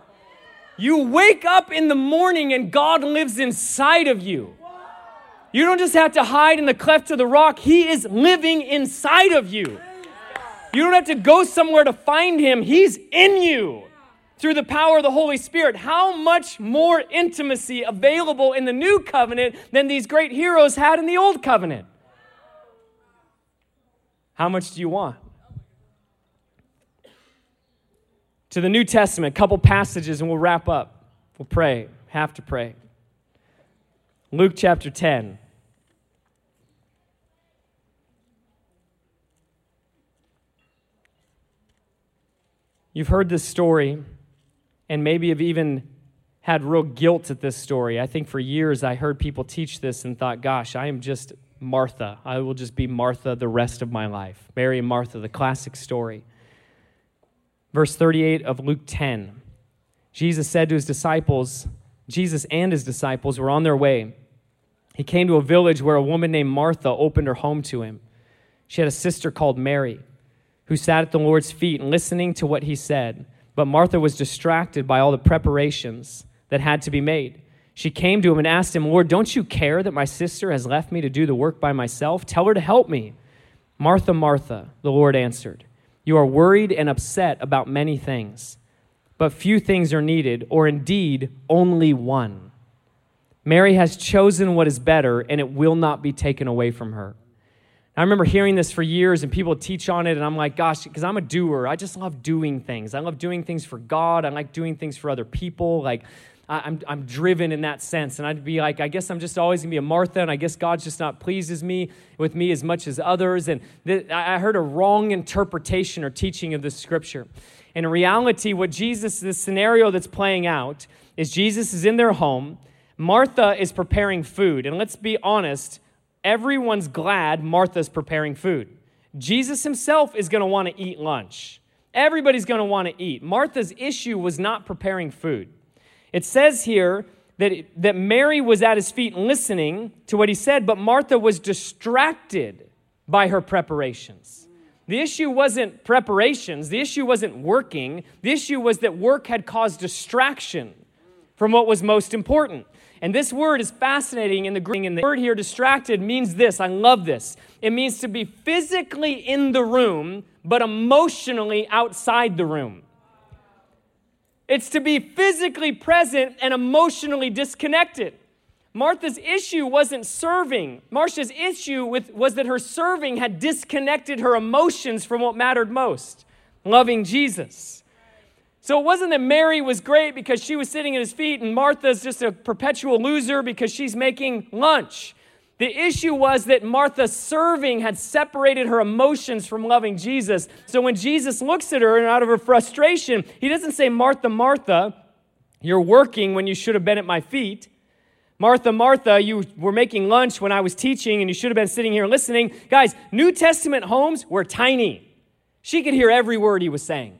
You wake up in the morning and God lives inside of you. You don't just have to hide in the cleft of the rock, He is living inside of you. You don't have to go somewhere to find him, he's in you through the power of the Holy Spirit. How much more intimacy available in the new covenant than these great heroes had in the old covenant? How much do you want? To the New Testament, a couple passages, and we'll wrap up. We'll pray, have to pray. Luke chapter 10. You've heard this story, and maybe have even had real guilt at this story. I think for years I heard people teach this and thought, gosh, I am just Martha. I will just be Martha the rest of my life. Mary and Martha, the classic story. Verse 38 of Luke 10 Jesus said to his disciples, Jesus and his disciples were on their way. He came to a village where a woman named Martha opened her home to him. She had a sister called Mary who sat at the Lord's feet and listening to what he said. But Martha was distracted by all the preparations that had to be made. She came to him and asked him, Lord, don't you care that my sister has left me to do the work by myself? Tell her to help me. Martha, Martha, the Lord answered, You are worried and upset about many things, but few things are needed, or indeed only one. Mary has chosen what is better, and it will not be taken away from her. I remember hearing this for years and people teach on it, and I'm like, gosh, because I'm a doer. I just love doing things. I love doing things for God. I like doing things for other people. Like, I'm, I'm driven in that sense. And I'd be like, I guess I'm just always going to be a Martha, and I guess God just not pleases me with me as much as others. And th- I heard a wrong interpretation or teaching of this scripture. In reality, what Jesus, the scenario that's playing out, is Jesus is in their home. Martha is preparing food. And let's be honest, Everyone's glad Martha's preparing food. Jesus himself is going to want to eat lunch. Everybody's going to want to eat. Martha's issue was not preparing food. It says here that, that Mary was at his feet listening to what he said, but Martha was distracted by her preparations. The issue wasn't preparations, the issue wasn't working. The issue was that work had caused distraction from what was most important. And this word is fascinating in the Greek. And the word here, distracted, means this. I love this. It means to be physically in the room, but emotionally outside the room. It's to be physically present and emotionally disconnected. Martha's issue wasn't serving. Martha's issue with, was that her serving had disconnected her emotions from what mattered most loving Jesus. So it wasn't that Mary was great because she was sitting at his feet and Martha's just a perpetual loser because she's making lunch. The issue was that Martha serving had separated her emotions from loving Jesus. So when Jesus looks at her and out of her frustration, he doesn't say, Martha, Martha, you're working when you should have been at my feet. Martha, Martha, you were making lunch when I was teaching and you should have been sitting here listening. Guys, New Testament homes were tiny. She could hear every word he was saying.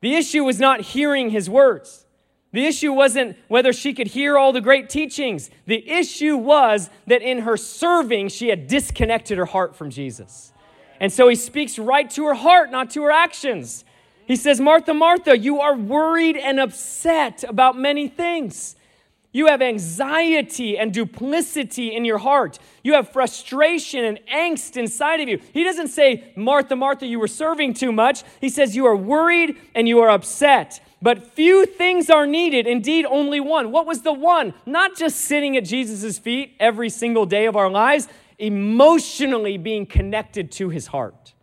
The issue was not hearing his words. The issue wasn't whether she could hear all the great teachings. The issue was that in her serving, she had disconnected her heart from Jesus. And so he speaks right to her heart, not to her actions. He says, Martha, Martha, you are worried and upset about many things. You have anxiety and duplicity in your heart. You have frustration and angst inside of you. He doesn't say, Martha, Martha, you were serving too much. He says, You are worried and you are upset. But few things are needed, indeed, only one. What was the one? Not just sitting at Jesus' feet every single day of our lives, emotionally being connected to his heart.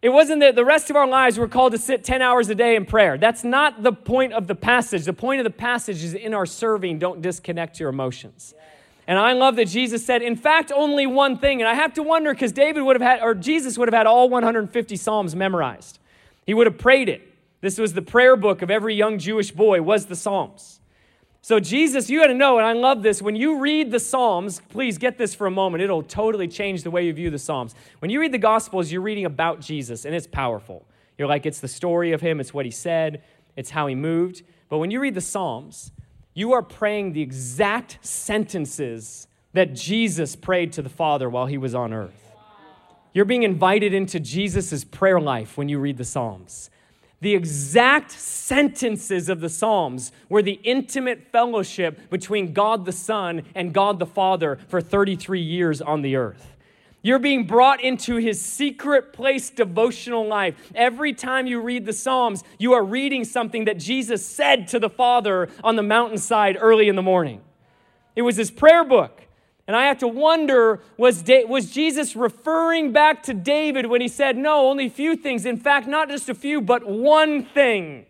It wasn't that the rest of our lives we're called to sit 10 hours a day in prayer. That's not the point of the passage. The point of the passage is in our serving, don't disconnect your emotions. And I love that Jesus said, in fact, only one thing. And I have to wonder because David would have had, or Jesus would have had all 150 Psalms memorized. He would have prayed it. This was the prayer book of every young Jewish boy, was the Psalms. So, Jesus, you got to know, and I love this, when you read the Psalms, please get this for a moment. It'll totally change the way you view the Psalms. When you read the Gospels, you're reading about Jesus, and it's powerful. You're like, it's the story of him, it's what he said, it's how he moved. But when you read the Psalms, you are praying the exact sentences that Jesus prayed to the Father while he was on earth. You're being invited into Jesus' prayer life when you read the Psalms. The exact sentences of the Psalms were the intimate fellowship between God the Son and God the Father for 33 years on the earth. You're being brought into his secret place devotional life. Every time you read the Psalms, you are reading something that Jesus said to the Father on the mountainside early in the morning. It was his prayer book. And I have to wonder was, da- was Jesus referring back to David when he said, No, only a few things. In fact, not just a few, but one thing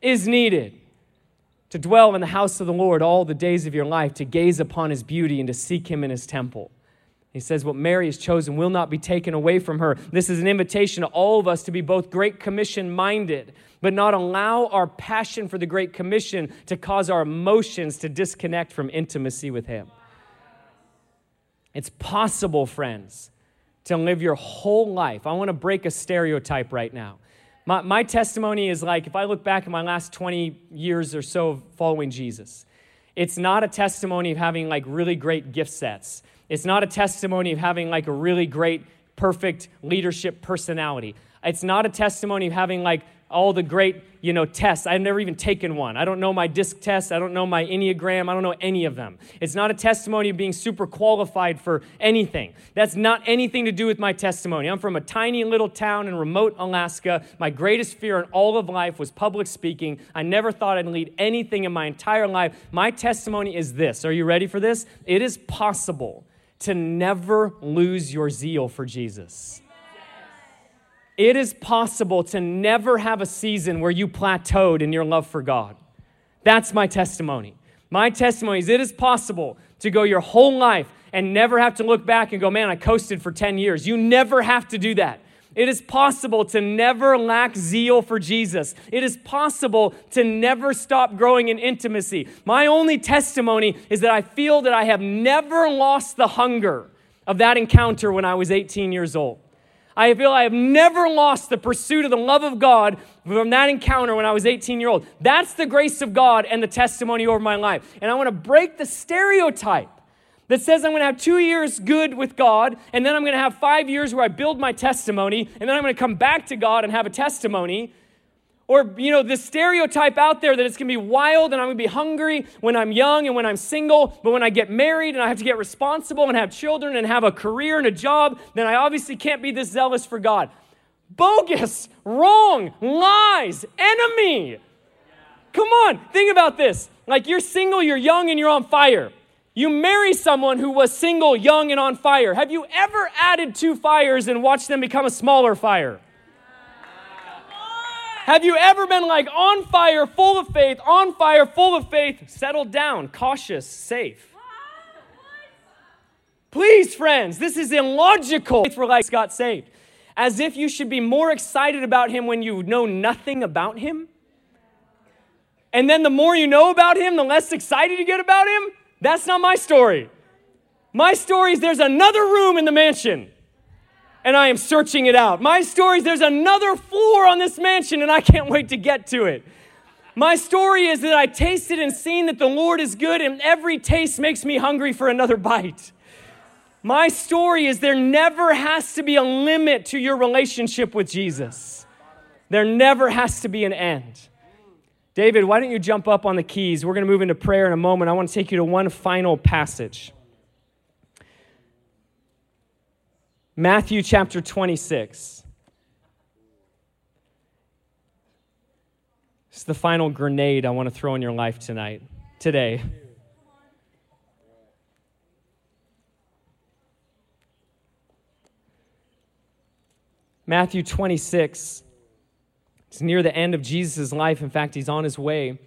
is needed to dwell in the house of the Lord all the days of your life, to gaze upon his beauty and to seek him in his temple. He says, What Mary has chosen will not be taken away from her. This is an invitation to all of us to be both Great Commission minded, but not allow our passion for the Great Commission to cause our emotions to disconnect from intimacy with him. It's possible, friends, to live your whole life. I want to break a stereotype right now. My, my testimony is like if I look back at my last 20 years or so of following Jesus, it's not a testimony of having like really great gift sets. It's not a testimony of having like a really great, perfect leadership personality. It's not a testimony of having like all the great, you know, tests. I've never even taken one. I don't know my DISC test. I don't know my Enneagram. I don't know any of them. It's not a testimony of being super qualified for anything. That's not anything to do with my testimony. I'm from a tiny little town in remote Alaska. My greatest fear in all of life was public speaking. I never thought I'd lead anything in my entire life. My testimony is this. Are you ready for this? It is possible to never lose your zeal for Jesus. It is possible to never have a season where you plateaued in your love for God. That's my testimony. My testimony is it is possible to go your whole life and never have to look back and go, man, I coasted for 10 years. You never have to do that. It is possible to never lack zeal for Jesus. It is possible to never stop growing in intimacy. My only testimony is that I feel that I have never lost the hunger of that encounter when I was 18 years old. I feel I have never lost the pursuit of the love of God from that encounter when I was 18 year old. That's the grace of God and the testimony over my life. And I want to break the stereotype that says I'm going to have two years good with God, and then I'm going to have five years where I build my testimony, and then I'm going to come back to God and have a testimony. Or, you know, the stereotype out there that it's gonna be wild and I'm gonna be hungry when I'm young and when I'm single, but when I get married and I have to get responsible and have children and have a career and a job, then I obviously can't be this zealous for God. Bogus, wrong, lies, enemy. Come on, think about this. Like you're single, you're young, and you're on fire. You marry someone who was single, young, and on fire. Have you ever added two fires and watched them become a smaller fire? Have you ever been like on fire, full of faith, on fire, full of faith, settled down, cautious, safe? Please, friends, this is illogical. For life got saved. As if you should be more excited about him when you know nothing about him. And then the more you know about him, the less excited you get about him. That's not my story. My story is there's another room in the mansion and I am searching it out. My story is there's another floor on this mansion and I can't wait to get to it. My story is that I tasted and seen that the Lord is good and every taste makes me hungry for another bite. My story is there never has to be a limit to your relationship with Jesus. There never has to be an end. David, why don't you jump up on the keys? We're going to move into prayer in a moment. I want to take you to one final passage. Matthew chapter 26. It's the final grenade I want to throw in your life tonight, today. Matthew 26. It's near the end of Jesus' life. In fact, he's on his way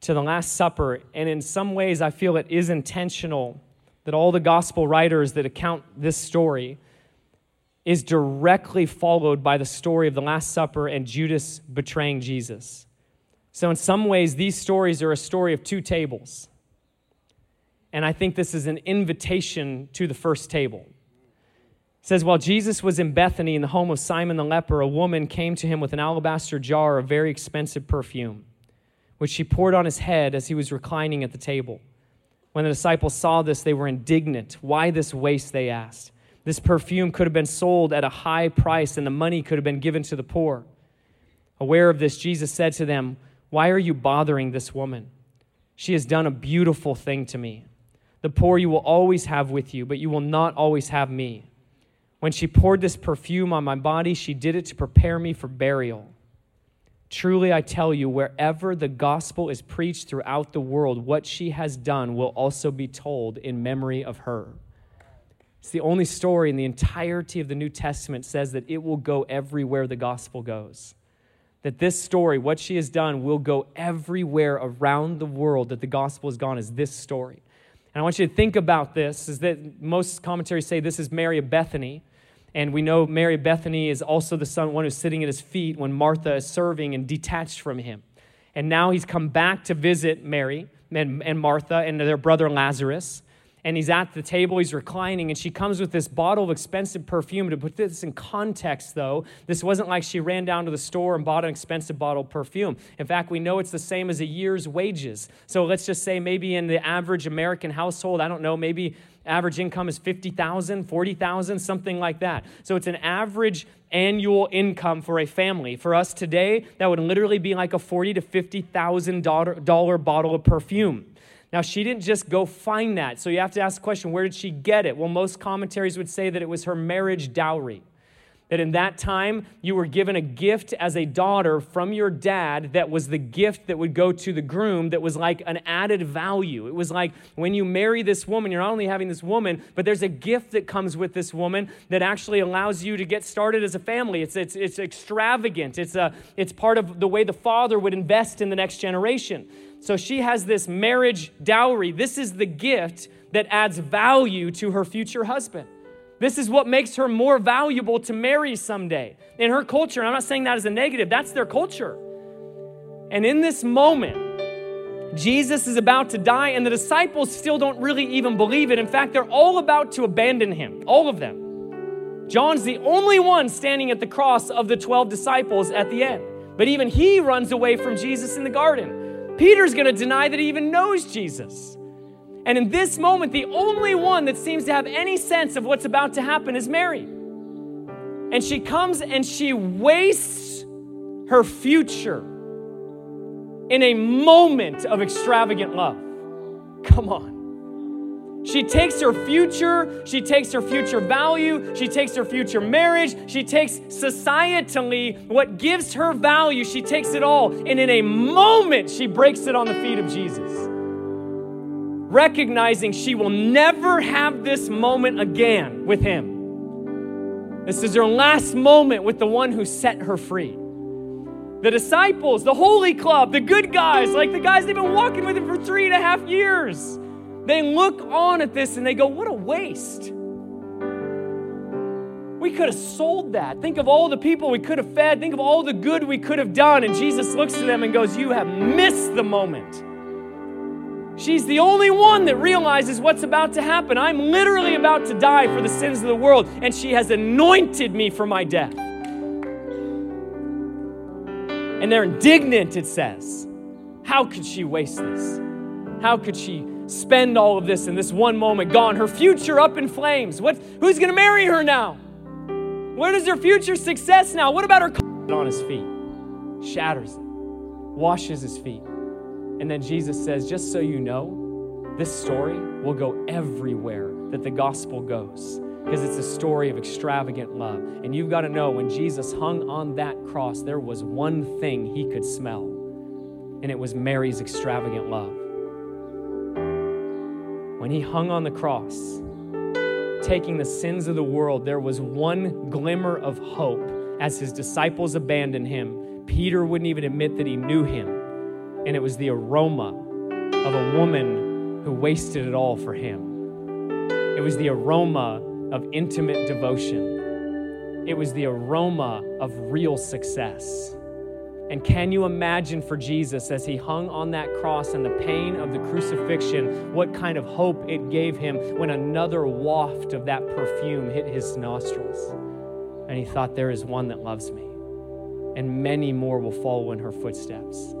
to the Last Supper. And in some ways, I feel it is intentional that all the gospel writers that account this story is directly followed by the story of the Last Supper and Judas betraying Jesus. So, in some ways, these stories are a story of two tables. And I think this is an invitation to the first table. It says, While Jesus was in Bethany in the home of Simon the leper, a woman came to him with an alabaster jar of very expensive perfume, which she poured on his head as he was reclining at the table. When the disciples saw this, they were indignant. Why this waste, they asked. This perfume could have been sold at a high price, and the money could have been given to the poor. Aware of this, Jesus said to them, Why are you bothering this woman? She has done a beautiful thing to me. The poor you will always have with you, but you will not always have me. When she poured this perfume on my body, she did it to prepare me for burial. Truly, I tell you, wherever the gospel is preached throughout the world, what she has done will also be told in memory of her. It's the only story in the entirety of the New Testament says that it will go everywhere the gospel goes. That this story, what she has done, will go everywhere around the world that the gospel has gone, is this story. And I want you to think about this, is that most commentaries say this is Mary of Bethany. And we know Mary Bethany is also the son, one who's sitting at his feet when Martha is serving and detached from him. And now he's come back to visit Mary and, and Martha and their brother Lazarus and he's at the table, he's reclining, and she comes with this bottle of expensive perfume. To put this in context, though, this wasn't like she ran down to the store and bought an expensive bottle of perfume. In fact, we know it's the same as a year's wages. So let's just say maybe in the average American household, I don't know, maybe average income is 50,000, 40,000, something like that. So it's an average annual income for a family. For us today, that would literally be like a 40 to 50,000 dollar bottle of perfume. Now, she didn't just go find that. So you have to ask the question where did she get it? Well, most commentaries would say that it was her marriage dowry. That in that time, you were given a gift as a daughter from your dad that was the gift that would go to the groom that was like an added value. It was like when you marry this woman, you're not only having this woman, but there's a gift that comes with this woman that actually allows you to get started as a family. It's, it's, it's extravagant, it's, a, it's part of the way the father would invest in the next generation. So she has this marriage dowry. This is the gift that adds value to her future husband. This is what makes her more valuable to marry someday. In her culture, And I'm not saying that as a negative, that's their culture. And in this moment, Jesus is about to die, and the disciples still don't really even believe it. In fact, they're all about to abandon him, all of them. John's the only one standing at the cross of the 12 disciples at the end. But even he runs away from Jesus in the garden. Peter's to deny that he even knows Jesus. And in this moment, the only one that seems to have any sense of what's about to happen is Mary. And she comes and she wastes her future in a moment of extravagant love. Come on. She takes her future, she takes her future value, she takes her future marriage, she takes societally what gives her value, she takes it all. And in a moment, she breaks it on the feet of Jesus. Recognizing she will never have this moment again with him. This is her last moment with the one who set her free. The disciples, the holy club, the good guys, like the guys they've been walking with him for three and a half years, they look on at this and they go, What a waste. We could have sold that. Think of all the people we could have fed. Think of all the good we could have done. And Jesus looks to them and goes, You have missed the moment. She's the only one that realizes what's about to happen. I'm literally about to die for the sins of the world, and she has anointed me for my death. And they're indignant, it says. How could she waste this? How could she spend all of this in this one moment gone? Her future up in flames. What, who's going to marry her now? Where does her future success now? What about her on his feet? Shatters it, washes his feet. And then Jesus says, just so you know, this story will go everywhere that the gospel goes because it's a story of extravagant love. And you've got to know when Jesus hung on that cross, there was one thing he could smell, and it was Mary's extravagant love. When he hung on the cross, taking the sins of the world, there was one glimmer of hope as his disciples abandoned him. Peter wouldn't even admit that he knew him and it was the aroma of a woman who wasted it all for him. It was the aroma of intimate devotion. It was the aroma of real success. And can you imagine for Jesus as he hung on that cross and the pain of the crucifixion, what kind of hope it gave him when another waft of that perfume hit his nostrils? And he thought, There is one that loves me, and many more will follow in her footsteps.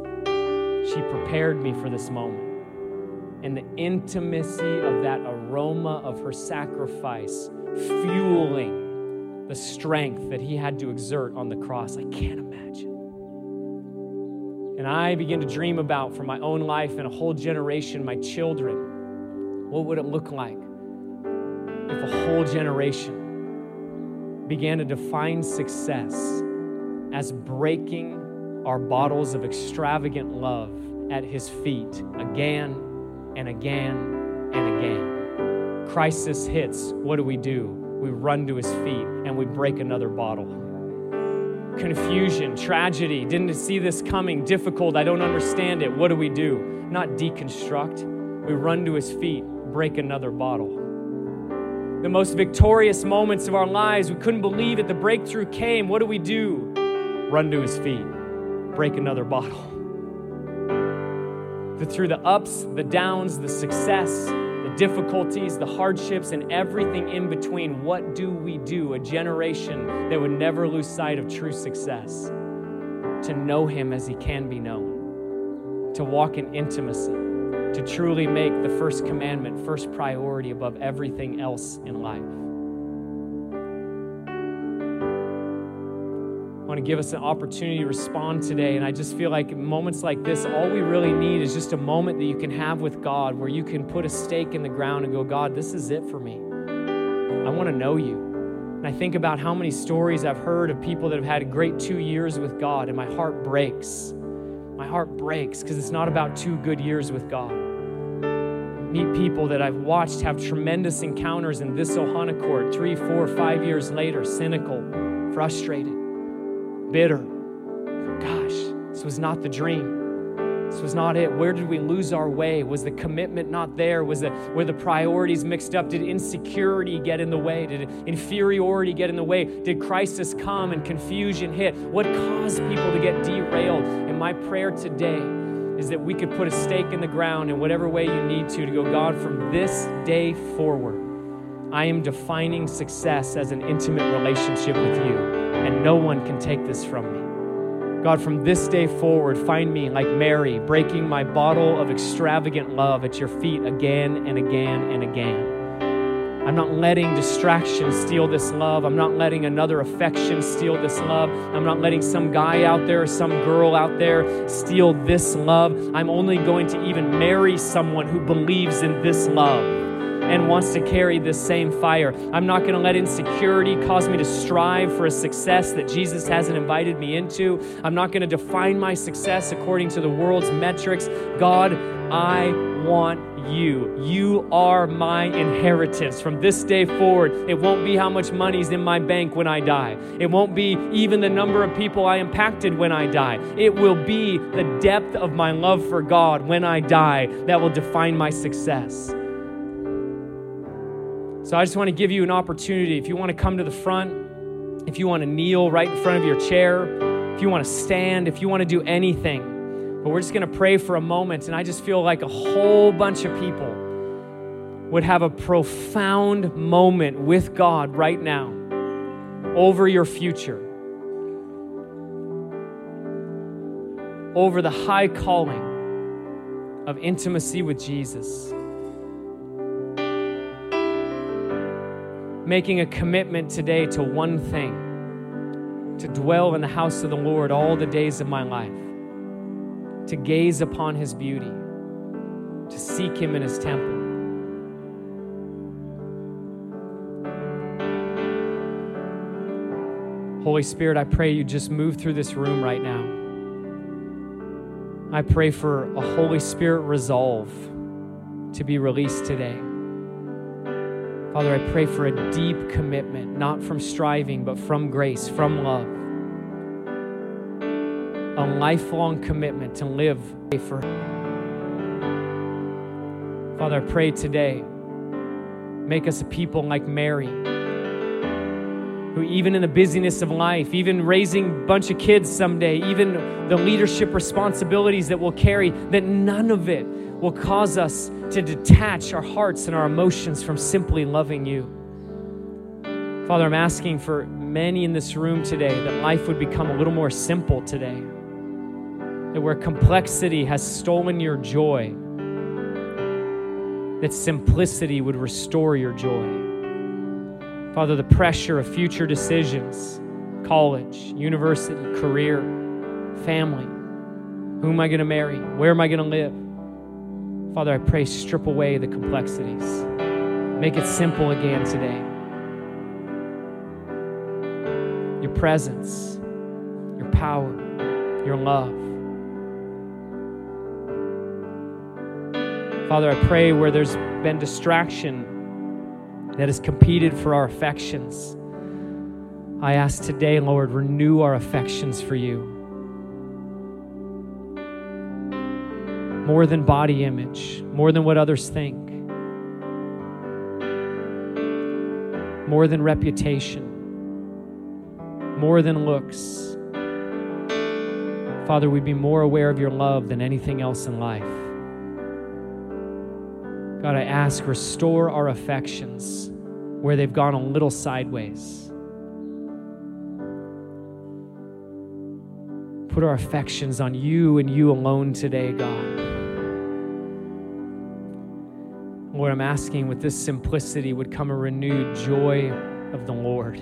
She prepared me for this moment. And the intimacy of that aroma of her sacrifice fueling the strength that he had to exert on the cross, I can't imagine. And I begin to dream about for my own life and a whole generation, my children, what would it look like if a whole generation began to define success as breaking our bottles of extravagant love at his feet again and again and again. Crisis hits, what do we do? We run to his feet and we break another bottle. Confusion, tragedy, didn't see this coming, difficult, I don't understand it. What do we do? Not deconstruct. We run to his feet, break another bottle. The most victorious moments of our lives, we couldn't believe it. The breakthrough came. What do we do? Run to his feet break another bottle. That through the ups, the downs, the success, the difficulties, the hardships, and everything in between, what do we do? A generation that would never lose sight of true success. To know Him as He can be known, to walk in intimacy, to truly make the first commandment first priority above everything else in life. Want to give us an opportunity to respond today. And I just feel like moments like this, all we really need is just a moment that you can have with God where you can put a stake in the ground and go, God, this is it for me. I want to know you. And I think about how many stories I've heard of people that have had great two years with God, and my heart breaks. My heart breaks because it's not about two good years with God. Meet people that I've watched have tremendous encounters in this Ohana court three, four, five years later, cynical, frustrated bitter. Gosh, this was not the dream. This was not it. Where did we lose our way? Was the commitment not there? Was the were the priorities mixed up? Did insecurity get in the way? Did inferiority get in the way? Did crisis come and confusion hit? What caused people to get derailed? And my prayer today is that we could put a stake in the ground in whatever way you need to to go, God, from this day forward, I am defining success as an intimate relationship with you and no one can take this from me. God, from this day forward, find me like Mary, breaking my bottle of extravagant love at your feet again and again and again. I'm not letting distraction steal this love. I'm not letting another affection steal this love. I'm not letting some guy out there or some girl out there steal this love. I'm only going to even marry someone who believes in this love and wants to carry this same fire. I'm not going to let insecurity cause me to strive for a success that Jesus hasn't invited me into. I'm not going to define my success according to the world's metrics. God, I want you. You are my inheritance. From this day forward, it won't be how much money's in my bank when I die. It won't be even the number of people I impacted when I die. It will be the depth of my love for God when I die that will define my success. So I just want to give you an opportunity. If you want to come to the front, if you want to kneel right in front of your chair, if you want to stand, if you want to do anything. But we're just going to pray for a moment, and I just feel like a whole bunch of people would have a profound moment with God right now over your future, over the high calling of intimacy with Jesus. Making a commitment today to one thing to dwell in the house of the Lord all the days of my life to gaze upon his beauty, to seek him in his temple. Holy Spirit, I pray you just move through this room right now. I pray for a Holy Spirit resolve to be released today. Father, I pray for a deep commitment, not from striving, but from grace, from love a lifelong commitment to live for. Father, I pray today, make us a people like Mary, who, even in the busyness of life, even raising a bunch of kids someday, even the leadership responsibilities that we'll carry, that none of it will cause us to detach our hearts and our emotions from simply loving you. Father, I'm asking for many in this room today that life would become a little more simple today that where complexity has stolen your joy, that simplicity would restore your joy. Father, the pressure of future decisions, college, university, career, family, who am I going to marry? Where am I going to live? Father, I pray, strip away the complexities. Make it simple again today. Your presence, your power, your love. Father, I pray where there's been distraction that has competed for our affections, I ask today, Lord, renew our affections for you. More than body image, more than what others think, more than reputation, more than looks. Father, we'd be more aware of your love than anything else in life. God, I ask, restore our affections where they've gone a little sideways. Put our affections on you and you alone today, God. Lord, I'm asking with this simplicity would come a renewed joy of the Lord.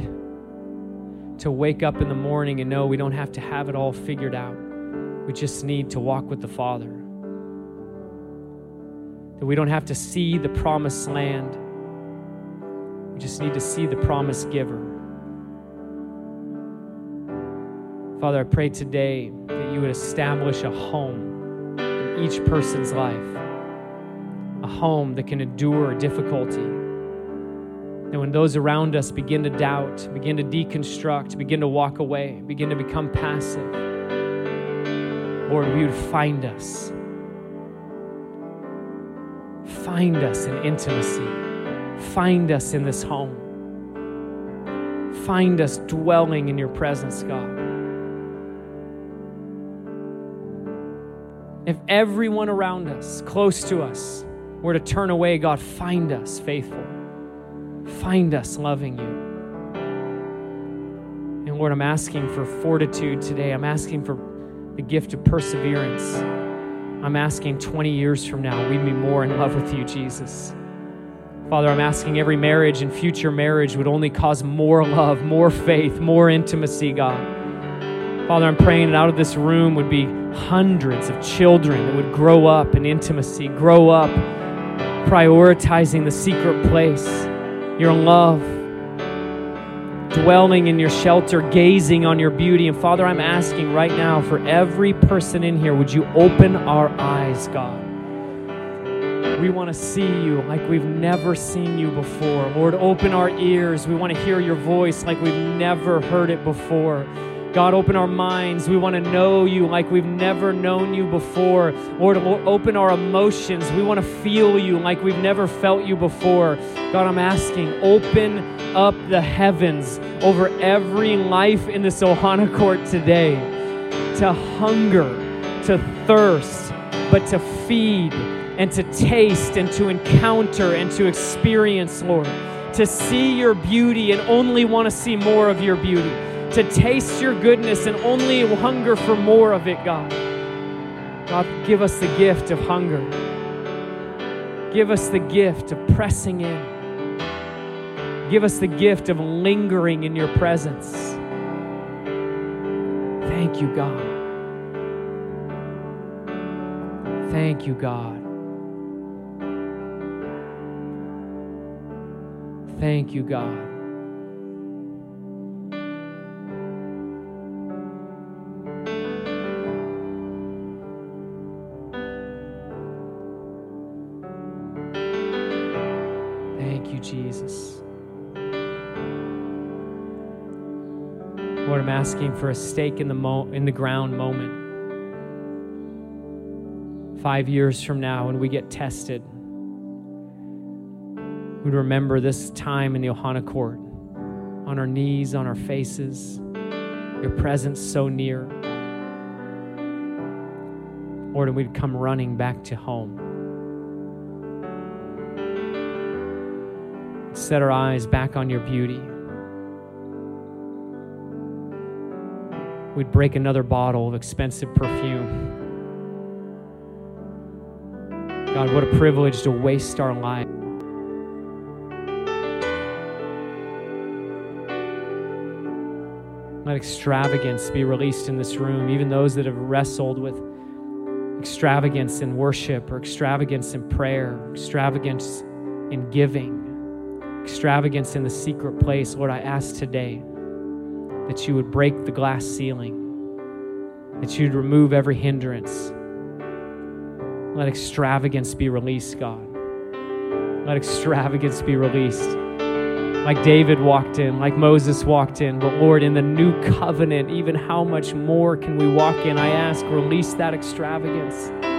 To wake up in the morning and know we don't have to have it all figured out. We just need to walk with the Father that we don't have to see the promised land. We just need to see the promise giver. Father, I pray today that you would establish a home in each person's life, a home that can endure difficulty. And when those around us begin to doubt, begin to deconstruct, begin to walk away, begin to become passive, Lord, we would find us Find us in intimacy. Find us in this home. Find us dwelling in your presence, God. If everyone around us, close to us, were to turn away, God, find us faithful. Find us loving you. And Lord, I'm asking for fortitude today. I'm asking for the gift of perseverance. I'm asking 20 years from now, we'd be more in love with you, Jesus. Father, I'm asking every marriage and future marriage would only cause more love, more faith, more intimacy, God. Father, I'm praying that out of this room would be hundreds of children that would grow up in intimacy, grow up prioritizing the secret place, your love dwelling in your shelter, gazing on your beauty. And Father, I'm asking right now for every person in here, would you open our eyes, God? We want to see you like we've never seen you before. Lord, open our ears. We want to hear your voice like we've never heard it before. God, open our minds. We want to know you like we've never known you before. Lord, open our emotions. We want to feel you like we've never felt you before. God, I'm asking, open up the heavens over every life in this Ohana court today to hunger, to thirst, but to feed and to taste and to encounter and to experience, Lord. To see your beauty and only want to see more of your beauty. To taste your goodness and only hunger for more of it, God. God, give us the gift of hunger. Give us the gift of pressing in. Give us the gift of lingering in your presence. Thank you, God. Thank you, God. Thank you, God. Asking for a stake in the, mo- in the ground moment. Five years from now, when we get tested, We'd remember this time in the Ohana court, on our knees, on our faces, your presence so near. Lord, and we'd come running back to home. Set our eyes back on your beauty. We'd break another bottle of expensive perfume. God, what a privilege to waste our life. Let extravagance be released in this room, even those that have wrestled with extravagance in worship or extravagance in prayer, extravagance in giving, extravagance in the secret place. Lord, I ask today that you would break the glass ceiling, that you'd remove every hindrance. Let extravagance be released, God. Let extravagance be released like David walked in, like Moses walked in. But Lord, in the new covenant, even how much more can we walk in? I ask, release that extravagance.